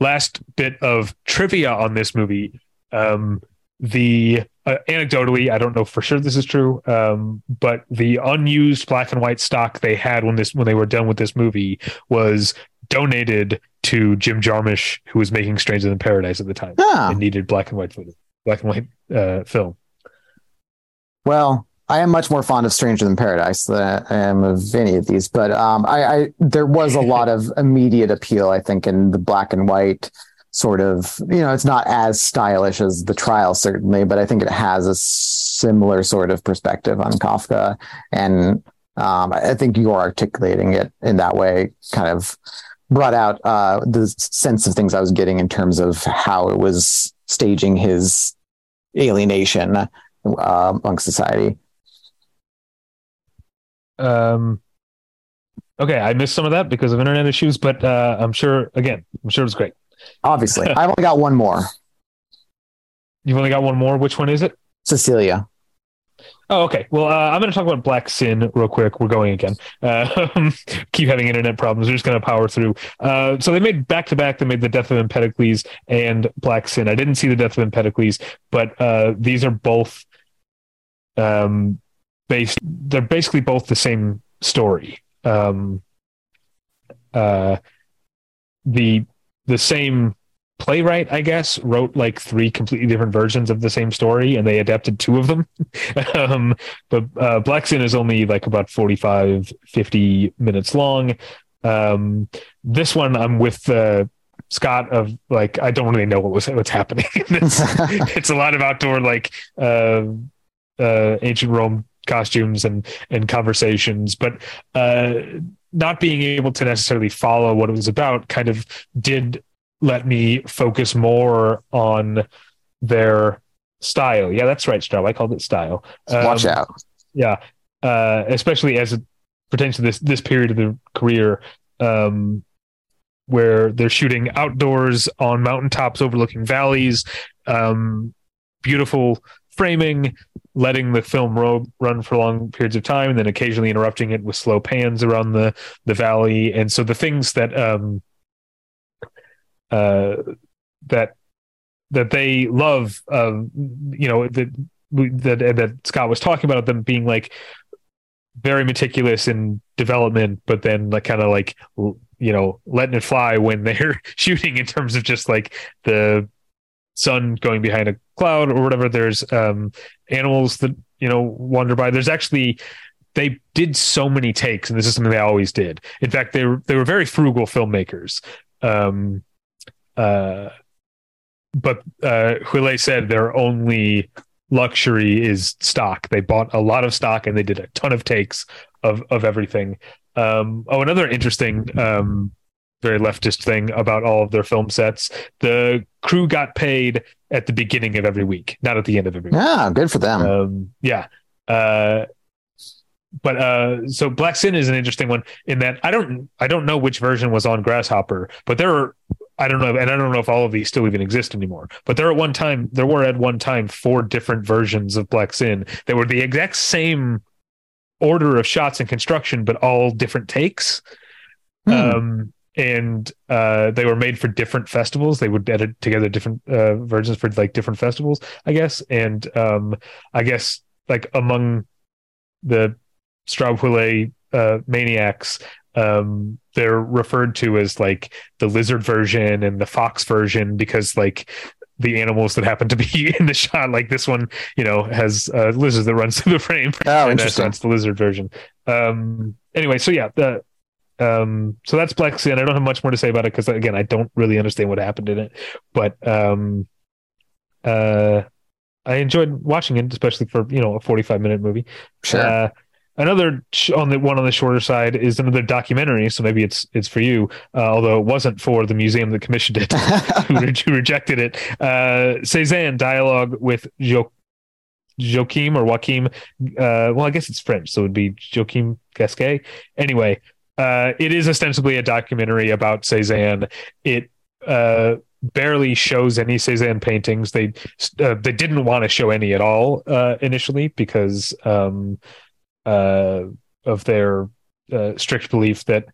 last bit of trivia on this movie um the uh, anecdotally i don't know for sure this is true um but the unused black and white stock they had when this when they were done with this movie was donated to jim jarmusch who was making stranger than paradise at the time Ah, and needed black and white footage black and white uh film. Well, I am much more fond of Stranger Than Paradise than I am of any of these, but um, I, I there was a lot of immediate appeal, I think, in the black and white sort of. You know, it's not as stylish as the trial, certainly, but I think it has a similar sort of perspective on Kafka, and um, I think you're articulating it in that way, kind of brought out uh, the sense of things I was getting in terms of how it was staging his alienation uh, amongst society. um okay i missed some of that because of internet issues but uh i'm sure again i'm sure it was great Obviously, I've only got one more. you've only got one more which one is it Sicilia. Oh, okay. Well, uh, I'm going to talk about Black Sin real quick. We're going again. Uh, keep having internet problems. We're just going to power through. Uh, so they made back to back. They made the Death of Empedocles and Black Sin. I didn't see the Death of Empedocles, but uh, these are both um, based. They're basically both the same story. Um, uh, the the same playwright, I guess, wrote like three completely different versions of the same story, and they adapted two of them. um, but uh, Black Sin is only like about 45, 50 minutes long. Um, this one, I'm with uh, Scott of like I don't really know what was what's happening. it's, it's a lot of outdoor like uh, uh, ancient Rome costumes and and conversations, but uh, not being able to necessarily follow what it was about kind of did let me focus more on their style. Yeah, that's right, Straub. I called it style. Watch Um, out. yeah, uh, especially as it pertains to this this period of the career, um, where they're shooting outdoors on mountaintops overlooking valleys, um, beautiful framing, letting the film ro- run for long periods of time, and then occasionally interrupting it with slow pans around the the valley, and so the things that um, uh, that that they love, um, you know, that that that Scott was talking about them being like very meticulous in development, but then like kind of like you know letting it fly when they're shooting in terms of just like the sun going behind a cloud or whatever. There's um, animals that you know wander by. There's actually they did so many takes, and this is something they always did. In fact, they were they were very frugal filmmakers. Um, uh, but uh, Huillet said their only luxury is stock. They bought a lot of stock and they did a ton of takes of of everything. Um, oh, another interesting, um, very leftist thing about all of their film sets: the crew got paid at the beginning of every week, not at the end of every week. Yeah, good for them. Um, yeah. Uh, but uh, so Black Sin is an interesting one in that I don't I don't know which version was on Grasshopper, but there are I don't know, and I don't know if all of these still even exist anymore. But there at one time there were at one time four different versions of Black Sin that were the exact same order of shots and construction, but all different takes. Hmm. Um, and uh, they were made for different festivals. They would edit together different uh, versions for like different festivals, I guess. And um, I guess like among the Straub-Huillet uh, maniacs, um, they're referred to as like the lizard version and the fox version because like the animals that happen to be in the shot, like this one, you know, has a lizard that runs through the frame. oh, interesting. that's the lizard version. Um, anyway, so yeah, the um, so that's Black Sin. I don't have much more to say about it because again, I don't really understand what happened in it, but um, uh, I enjoyed watching it, especially for you know a forty-five minute movie. Sure. Uh, another sh- on the one on the shorter side is another documentary, so maybe it's it's for you. Uh, although it wasn't for the museum that commissioned it, who, re- who rejected it. Uh, Cezanne dialogue with jo- Joachim or Joachim. Uh, well, I guess it's French, so it would be Joachim Gasquet. Anyway, uh, it is ostensibly a documentary about Cezanne. It uh, barely shows any Cezanne paintings. They uh, they didn't want to show any at all uh, initially because um, uh, of their uh, strict belief that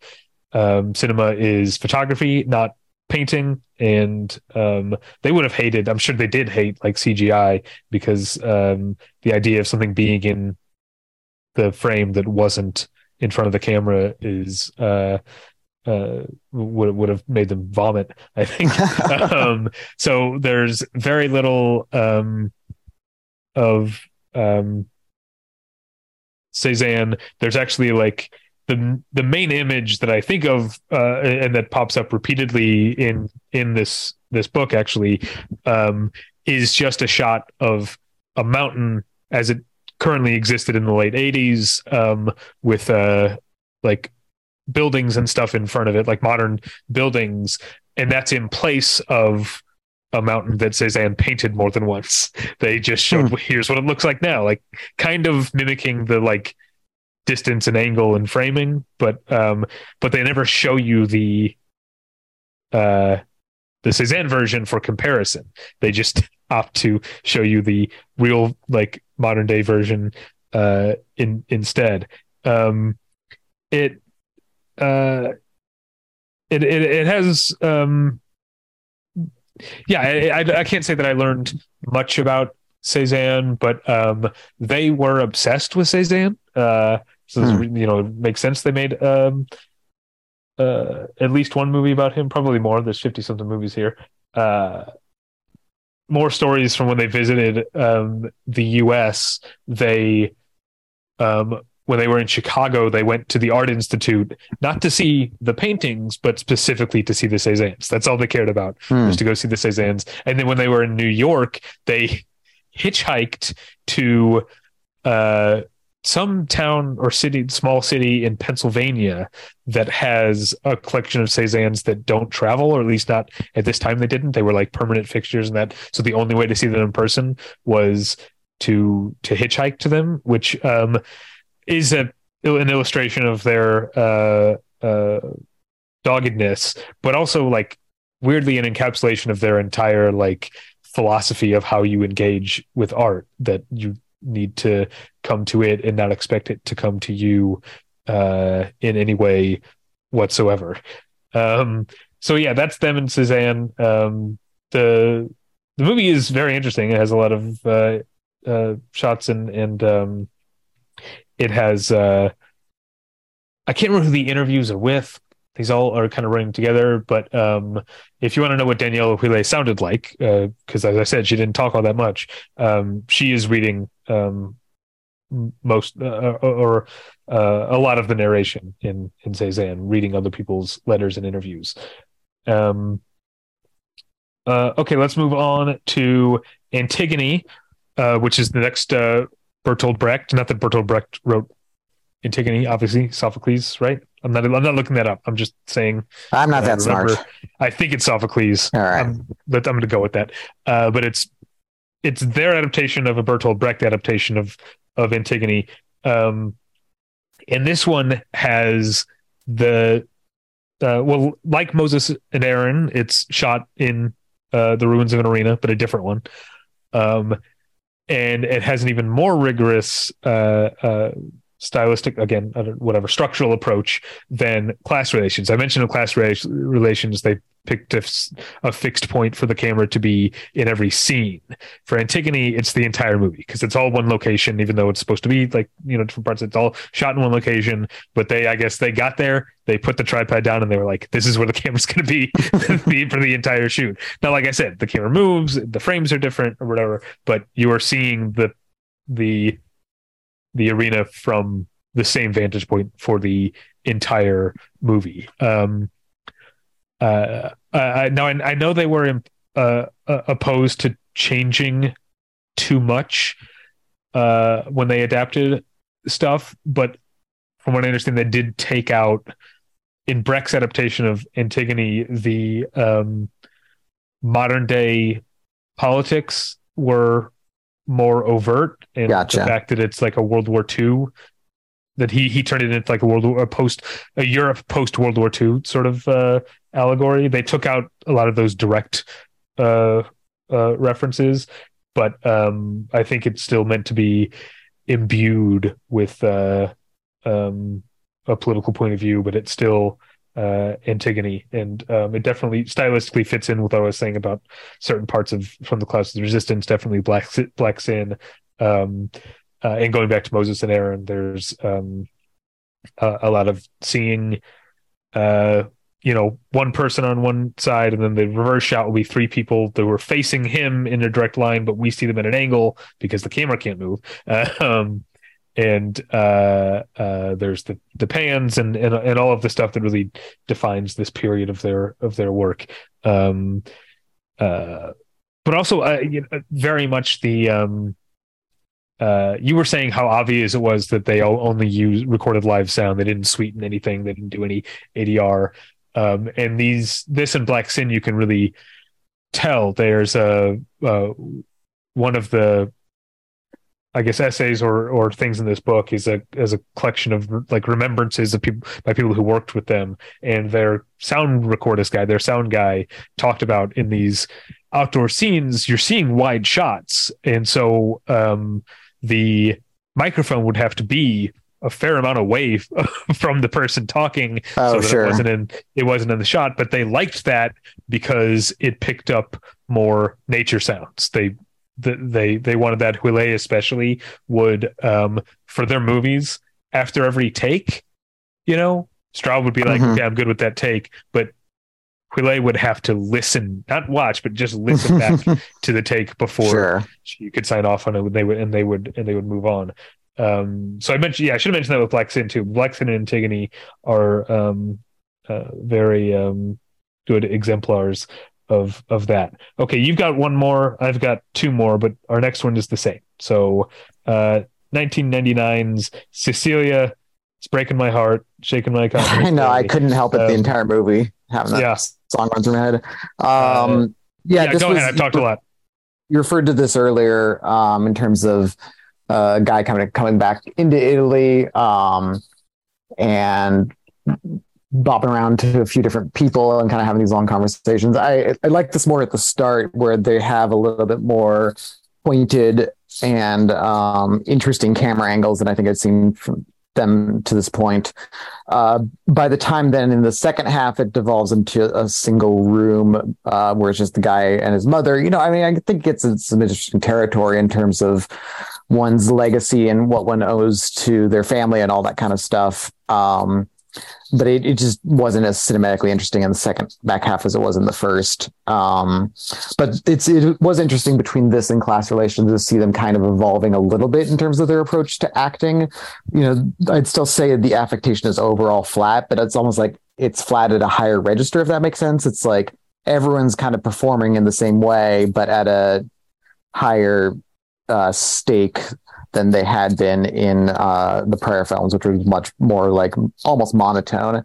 um, cinema is photography, not painting. And um, they would have hated. I'm sure they did hate like CGI because um, the idea of something being in the frame that wasn't in front of the camera is uh, uh, would would have made them vomit. I think. um, so there's very little um, of um, Cezanne. There's actually like the the main image that I think of uh, and that pops up repeatedly in in this this book actually um, is just a shot of a mountain as it currently existed in the late 80s um, with uh, like buildings and stuff in front of it, like modern buildings, and that's in place of a mountain that Cezanne painted more than once. They just showed Hmm. here's what it looks like now, like kind of mimicking the like distance and angle and framing, but um, but they never show you the uh the Cezanne version for comparison. They just opt to show you the real like modern day version uh in instead. Um it uh it it, it has um yeah I, I I can't say that I learned much about Cezanne but um they were obsessed with Cezanne uh so Hmm. you know it makes sense they made um uh at least one movie about him probably more there's 50 something movies here uh more stories from when they visited um the US they um when they were in Chicago, they went to the Art Institute not to see the paintings, but specifically to see the Cezannes. That's all they cared about Hmm. was to go see the Cezannes. And then when they were in New York, they hitchhiked to uh, some town or city, small city in Pennsylvania that has a collection of Cezannes that don't travel, or at least not at this time they didn't. They were like permanent fixtures and that. So the only way to see them in person was to to hitchhike to them, which um, is a an illustration of their uh, uh, doggedness, but also like weirdly an encapsulation of their entire like philosophy of how you engage with art. That you need to come to it and not expect it to come to you uh, in any way whatsoever. Um, so yeah, that's them and Cezanne. Um, the the movie is very interesting. It has a lot of uh, uh, shots and and um, it has uh, I can't remember who the interviews are with. These all are kind of running together. But um, if you want to know what Danièle Huillet sounded like, because as I said, she didn't talk all that much. Um, she is reading um, most uh, or uh, a lot of the narration in in Cezanne, reading other people's letters and interviews. Um, uh, okay, let's move on to Antigone, uh, which is the next uh, Bertolt Brecht. Not that Bertolt Brecht wrote Antigone, obviously Sophocles, right? I'm not. I'm not looking that up. I'm just saying. I'm not I that smart. I think it's Sophocles. All right. Um, but I'm going to go with that. Uh, but it's it's their adaptation of a Bertolt Brecht adaptation of of Antigone. Um, and this one has the uh, well, like Moses and Aaron, it's shot in uh, the ruins of an arena, but a different one. Um, and it has an even more rigorous uh, uh, stylistic, again, whatever structural approach than class relations. I mentioned in class rela- relations, they picked a fixed point for the camera to be in every scene. For Antigone, it's the entire movie because it's all one location, even though it's supposed to be like, you know, different parts. It's all shot in one location. But they, I guess, they got there, they put the tripod down, and they were like, this is where the camera's going to be for the entire shoot. Now, like I said, the camera moves, the frames are different or whatever, but you are seeing the, the, the arena from the same vantage point for the entire movie. Um, uh, I, now I, I know they were uh, uh, opposed to changing too much uh, when they adapted stuff, but from what I understand, they did take out in Brecht's adaptation of Antigone the um, modern day politics were more overt, and Gotcha. the fact that it's like a World War II that he he turned it into like a world war a post a Europe post World War II sort of uh, allegory. They took out a lot of those direct uh, uh, references, but um, I think it's still meant to be imbued with uh, um, a political point of view, but it's still uh, Antigone, and um, it definitely stylistically fits in with what I was saying about certain parts of from the clouds of the resistance. Definitely black black sin, um, uh, and going back to Moses and Aaron, there's um, a, a lot of seeing, uh, you know, one person on one side, and then the reverse shot will be three people that were facing him in a direct line, but we see them at an angle because the camera can't move. And uh, uh, there's the the pans and, and and all of the stuff that really defines this period of their of their work. Um, uh, but also, uh, you know, very much the um, uh, you were saying how obvious it was that they only use recorded live sound. They didn't sweeten anything. They didn't do any ADR. Um, and these, this and Black Sin, you can really tell. There's a uh, one of the, I guess, essays or or things in this book is a as a collection of like remembrances of people by people who worked with them, and their sound recordist guy, their sound guy, talked about in these outdoor scenes, you're seeing wide shots, and so um, the microphone would have to be a fair amount away from the person talking Oh, so that sure. it wasn't in it wasn't in the shot. But they liked that because it picked up more nature sounds. They th- they they wanted that Huillet especially would um for their movies after every take you know Straub would be like Mhm. okay I'm good with that take but Huillet would have to listen not watch but just listen back to the take before sure. you could sign off on it. They would and they would and they would move on. Um, so I mentioned, yeah, I should have mentioned that with Black Sin too. Black Sin and Antigone are um, uh, very um, good exemplars of of that. Okay, you've got one more. I've got two more, but our next one is the same. So, uh, 1999's Sicilia. It's breaking my heart, shaking my I know. I couldn't help it the Um, entire movie having that yeah. song runs through my head. Um, yeah, Yeah, this go was, ahead. I've talked a lot. you referred to this earlier um, in terms of uh, a guy coming coming back into Italy um, and bopping around to a few different people and kind of having these long conversations. I I like this more at the start where they have a little bit more pointed and um, interesting camera angles than I think I've seen from them to this point. Uh, by the time then in the second half, it devolves into a single room uh, where it's just the guy and his mother. You know, I mean, I think it's some interesting territory in terms of one's legacy and what one owes to their family and all that kind of stuff. Um, but it, it just wasn't as cinematically interesting in the second back half as it was in the first. Um, but it's it was interesting between this and class relations to see them kind of evolving a little bit in terms of their approach to acting. You know, I'd still say the affectation is overall flat, but it's almost like it's flat at a higher register, if that makes sense. It's like everyone's kind of performing in the same way, but at a higher uh, stake than they had been in uh, the prior films, which was much more like almost monotone.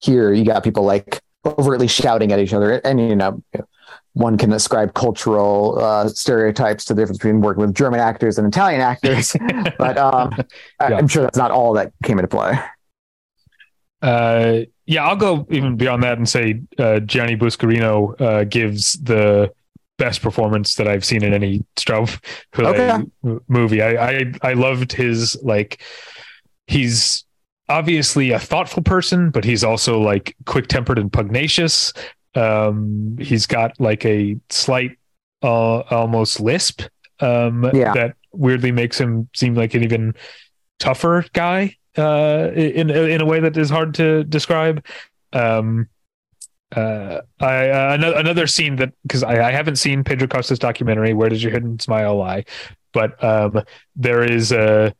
Here, you got people like overtly shouting at each other, and you know, one can ascribe cultural uh, stereotypes to the difference between working with German actors and Italian actors, but um, Yeah. I'm sure that's not all that came into play. Uh, yeah, I'll go even beyond that and say uh, Gianni Buscarino uh, gives the best performance that I've seen in any Straub Okay. movie. I, I I loved his like he's obviously a thoughtful person, but he's also like quick tempered and pugnacious. Um, he's got like a slight uh, almost lisp um, Yeah. that weirdly makes him seem like an even tougher guy uh, in in a way that is hard to describe. Um, uh, I uh, another, another scene that because I, I haven't seen Pedro Costa's documentary "Where Does Your Hidden Smile Lie," but um, there is a,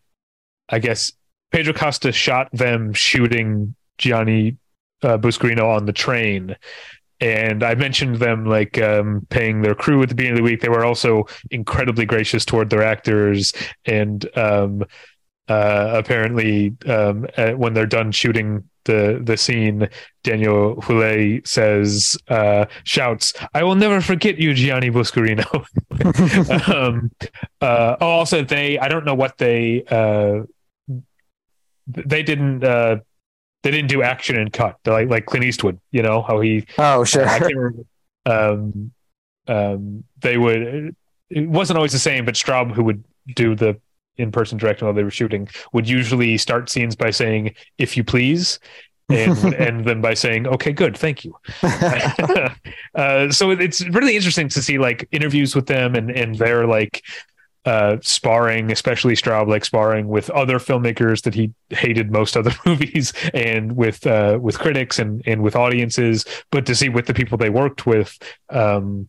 I guess Pedro Costa shot them shooting Gianni uh, Buscarino on the train. And I mentioned them like um, paying their crew at the beginning of the week. They were also incredibly gracious toward their actors, and um, uh, apparently, um, when they're done shooting the the scene, Danièle Huillet says, uh, shouts, "I will never forget you, Gianni Buscarino." um, uh, oh, also they, I don't know what they uh, they didn't uh, they didn't do action and cut They're like like Clint Eastwood. You know how he oh sure I can't remember, um, um, they would it wasn't always the same, but Straub who would do the in person directing while they were shooting would usually start scenes by saying "if you please." and end them by saying, "Okay, good, thank you." uh, so it's really interesting to see like interviews with them and and their like uh, sparring, especially Straub, like sparring with other filmmakers that he hated most other movies, and with uh, with critics and and with audiences. But to see with the people they worked with, um,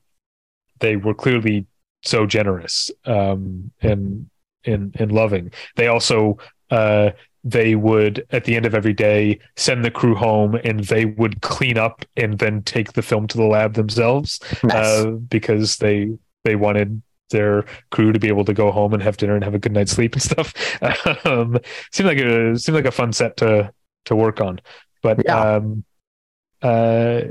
they were clearly so generous um, and and and loving. They also uh, they would at the end of every day send the crew home and they would clean up and then take the film to the lab themselves nice. uh, because they they wanted their crew to be able to go home and have dinner and have a good night's sleep and stuff. um, seemed like a seemed like a fun set to to work on. But yeah, um, uh,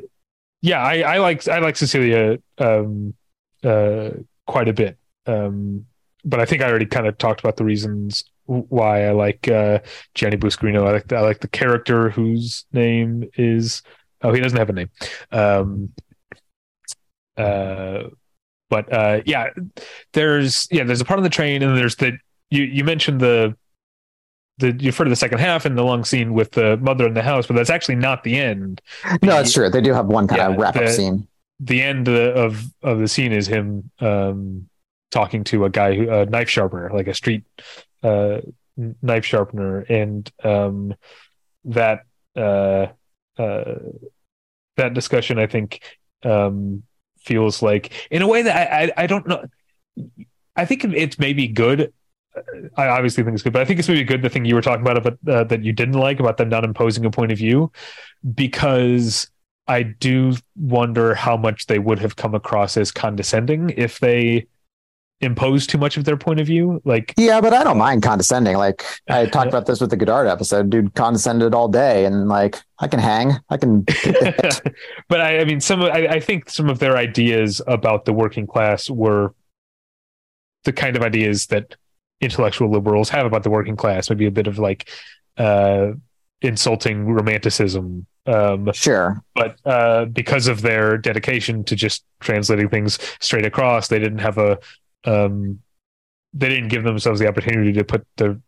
yeah, I, I like I like Sicilia um, uh, quite a bit. Um, but I think I already kind of talked about the reasons why I like uh, Gianni Buscarino. I like the, I like the character whose name is oh he doesn't have a name. Um, uh, but uh, yeah, there's yeah, there's a part of the train, and there's the you you mentioned the the you refer to the second half and the long scene with the mother in the house, but that's actually not the end. No, it's true. They do have one kind yeah, of wrap up scene. The end of of the scene is him um, talking to a guy who a knife sharpener, like a street uh, knife sharpener, and um, that uh, uh, that discussion, I think, um, feels like in a way that I, I, I don't know. I think it's maybe good. I obviously think it's good, but I think it's maybe good the thing you were talking about, about uh, that you didn't like about them not imposing a point of view, because I do wonder how much they would have come across as condescending if they impose too much of their point of view. Like, yeah, but I don't mind condescending. Like, I talked about this with the Godard episode. Dude condescended all day, and like, I can hang, I can. but I, I mean, some. I, I think some of their ideas about the working class were the kind of ideas that intellectual liberals have about the working class. Maybe a bit of like uh, insulting romanticism. Um, sure, but uh, because of their dedication to just translating things straight across, they didn't have a um, they didn't give themselves the opportunity to put their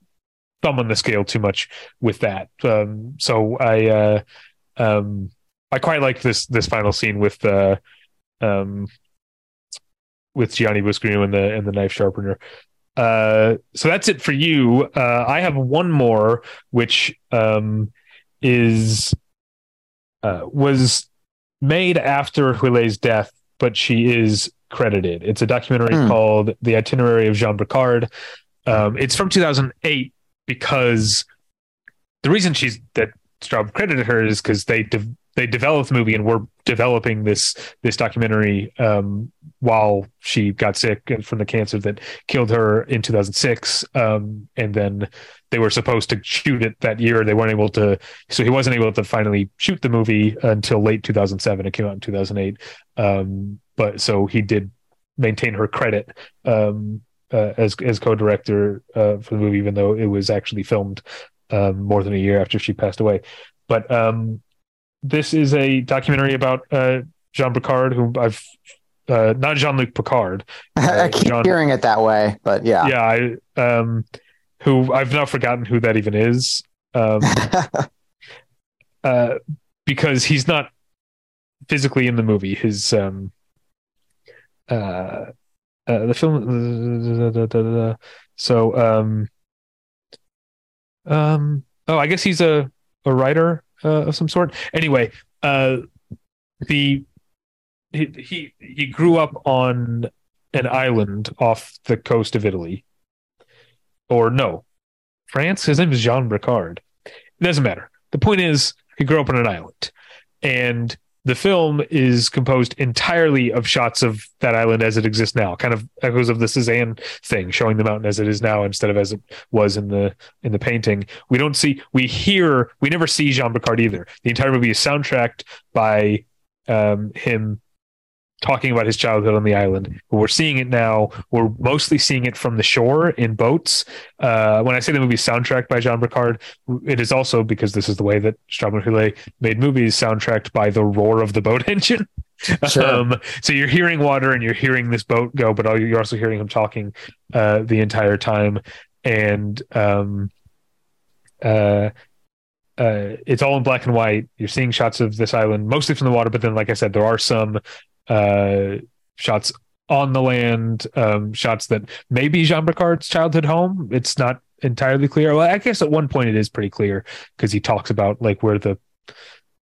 thumb on the scale too much with that. Um, so I uh, um, I quite like this this final scene with uh, um, with Gianni Buscarino and the and the knife sharpener. Uh, so that's it for you. Uh, I have one more, which um, is uh, was made after Huillet's death, but she is credited. It's a documentary mm. called The Itinerary of Jean Bricard. Um, it's from 2008 because the reason she's that Straub credited her is because they de- they developed the movie and were developing this this documentary um, while she got sick from the cancer that killed her in 2006. Um, and then they were supposed to shoot it that year. They weren't able to, so he wasn't able to finally shoot the movie until late 2007. It came out in 2008. Um, but so he did maintain her credit um, uh, as as co-director uh, for the movie, even though it was actually filmed um, more than a year after she passed away. But um, this is a documentary about uh, Jean Picard, who I've uh, not Jean Luc Picard. I uh, keep Jean, hearing it that way, but yeah, yeah. I um, who I've now forgotten who that even is. Um, uh, because he's not physically in the movie. His um, uh, uh, the film. So, um, um, oh, I guess he's a a writer uh, of some sort. Anyway, uh, the he, he he grew up on an island off the coast of Italy, or no, France. His name is Jean Bricard. It doesn't matter. The point is, he grew up on an island, and the film is composed entirely of shots of that island as it exists now, kind of echoes of the Cezanne thing, showing the mountain as it is now instead of as it was in the in the painting. We don't see, we hear, we never see Jean Bacard either. The entire movie is soundtracked by um, him talking about his childhood on the island. We're seeing it now. We're mostly seeing it from the shore in boats. Uh, when I say the movie soundtracked by Jean Bacard, it is also because this is the way that Straub Huillet made movies soundtracked by the roar of the boat engine. Sure. Um, so you're hearing water and you're hearing this boat go, but you're also hearing him talking uh, the entire time. And um, uh, uh, it's all in black and white. You're seeing shots of this island, mostly from the water, but then, like I said, there are some uh, shots on the land, um, shots that may be Jean Bacard's childhood home. It's not entirely clear. Well, I guess at one point it is pretty clear because he talks about like where the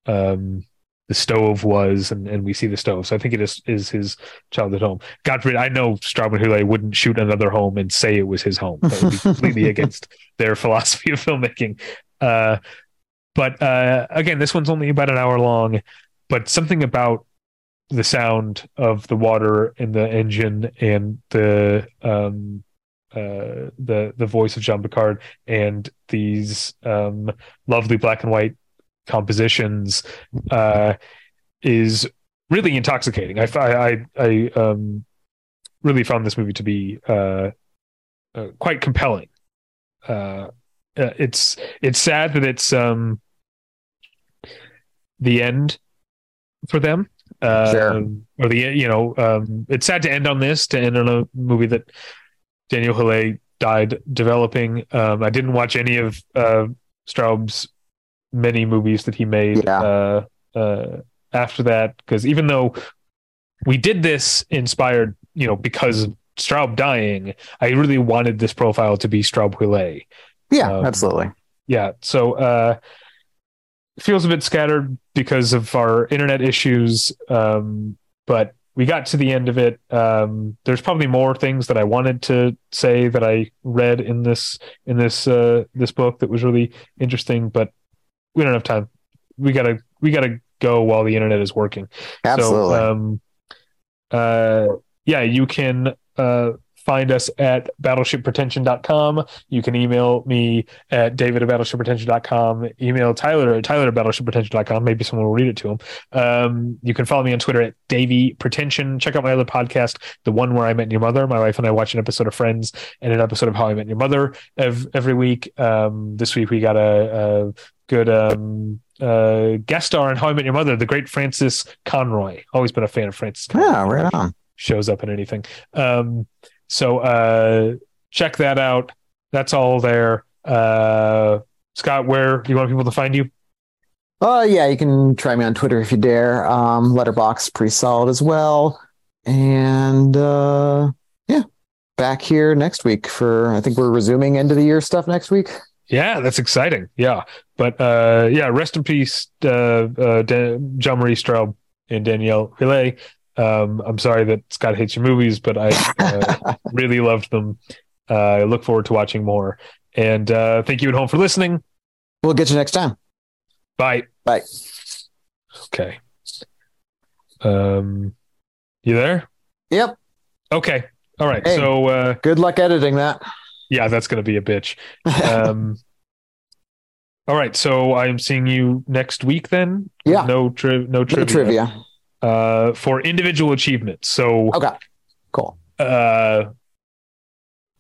um the stove was and, and we see the stove. So I think it is is his childhood home. God forbid, I know Straub and Huillet wouldn't shoot another home and say it was his home. That would be completely against their philosophy of filmmaking. Uh, but uh, again, this one's only about an hour long, but something about the sound of the water in the engine and the um uh the the voice of Jean Bacard and these um lovely black and white compositions uh is really intoxicating. I I I um really found this movie to be uh, uh quite compelling. Uh, uh it's it's sad that it's um the end for them uh, Sure. or the you know um, it's sad to end on this to end on a movie that Danièle Huillet died developing. Um, I didn't watch any of uh, Straub's many movies that he made Yeah. uh, uh, after that because even though we did this inspired you know because of Straub dying, I really wanted this profile to be Straub Huillet Yeah, Um, absolutely. yeah so uh feels a bit scattered because of our internet issues um but we got to the end of it. Um there's probably more things that i wanted to say that i read in this in this uh this book that was really interesting but we don't have time. We gotta we gotta go while the internet is working. Absolutely. so, um, uh, yeah, you can uh, find us at battleshippretension.com. You can email me at david at battleshippretension.com. Email Tyler at tyler at battleshippretension.com. Maybe someone will read it to him. Um, you can follow me on Twitter at Davy Pretension. Check out my other podcast, the one where I met your mother. My wife and I watch an episode of Friends and an episode of How I Met Your Mother ev- every week. Um, this week we got a, a good um, uh, guest star on How I Met Your Mother, the great Frances Conroy. Always been a fan of Frances. Conroy. yeah, right on. Shows up in anything. Um, so uh, check that out. That's all there. Uh, Scott, where do you want people to find you? Uh, yeah, you can try me on Twitter if you dare. Um, Letterboxd pretty solid as well. And uh, yeah, back here next week for I think we're resuming end of the year stuff next week. Yeah, that's exciting. Yeah, but uh, yeah, rest in peace, uh, uh, Dan- Jean Marie Straub and Danièle Huillet. Um, I'm sorry that Scott hates your movies, but I uh, really loved them. Uh, I look forward to watching more. And uh, thank you at home for listening. We'll get you next time. Bye. Bye. Okay. Um, you there? Yep. Okay. All right. Hey. So uh, Good luck editing that. yeah, that's gonna be a bitch. Um, all right. So I'm seeing you next week then. Yeah. No tri- no No trivia. Uh, for individual achievements. So Okay. Cool. uh,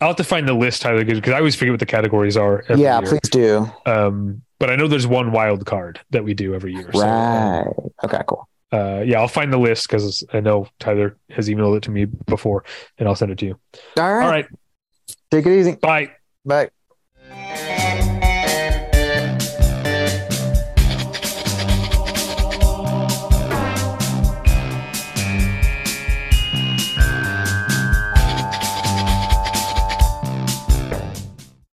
I'll have to find the list, Tyler, because I always forget what the categories are. Yeah, year. please do. Um, but I know there's one wild card that we do every year. So, uh, Right. Okay, cool. uh, yeah, I'll find the list because I know Tyler has emailed it to me before, and I'll send it to you. All right. All right, Take it easy. bye. Bye.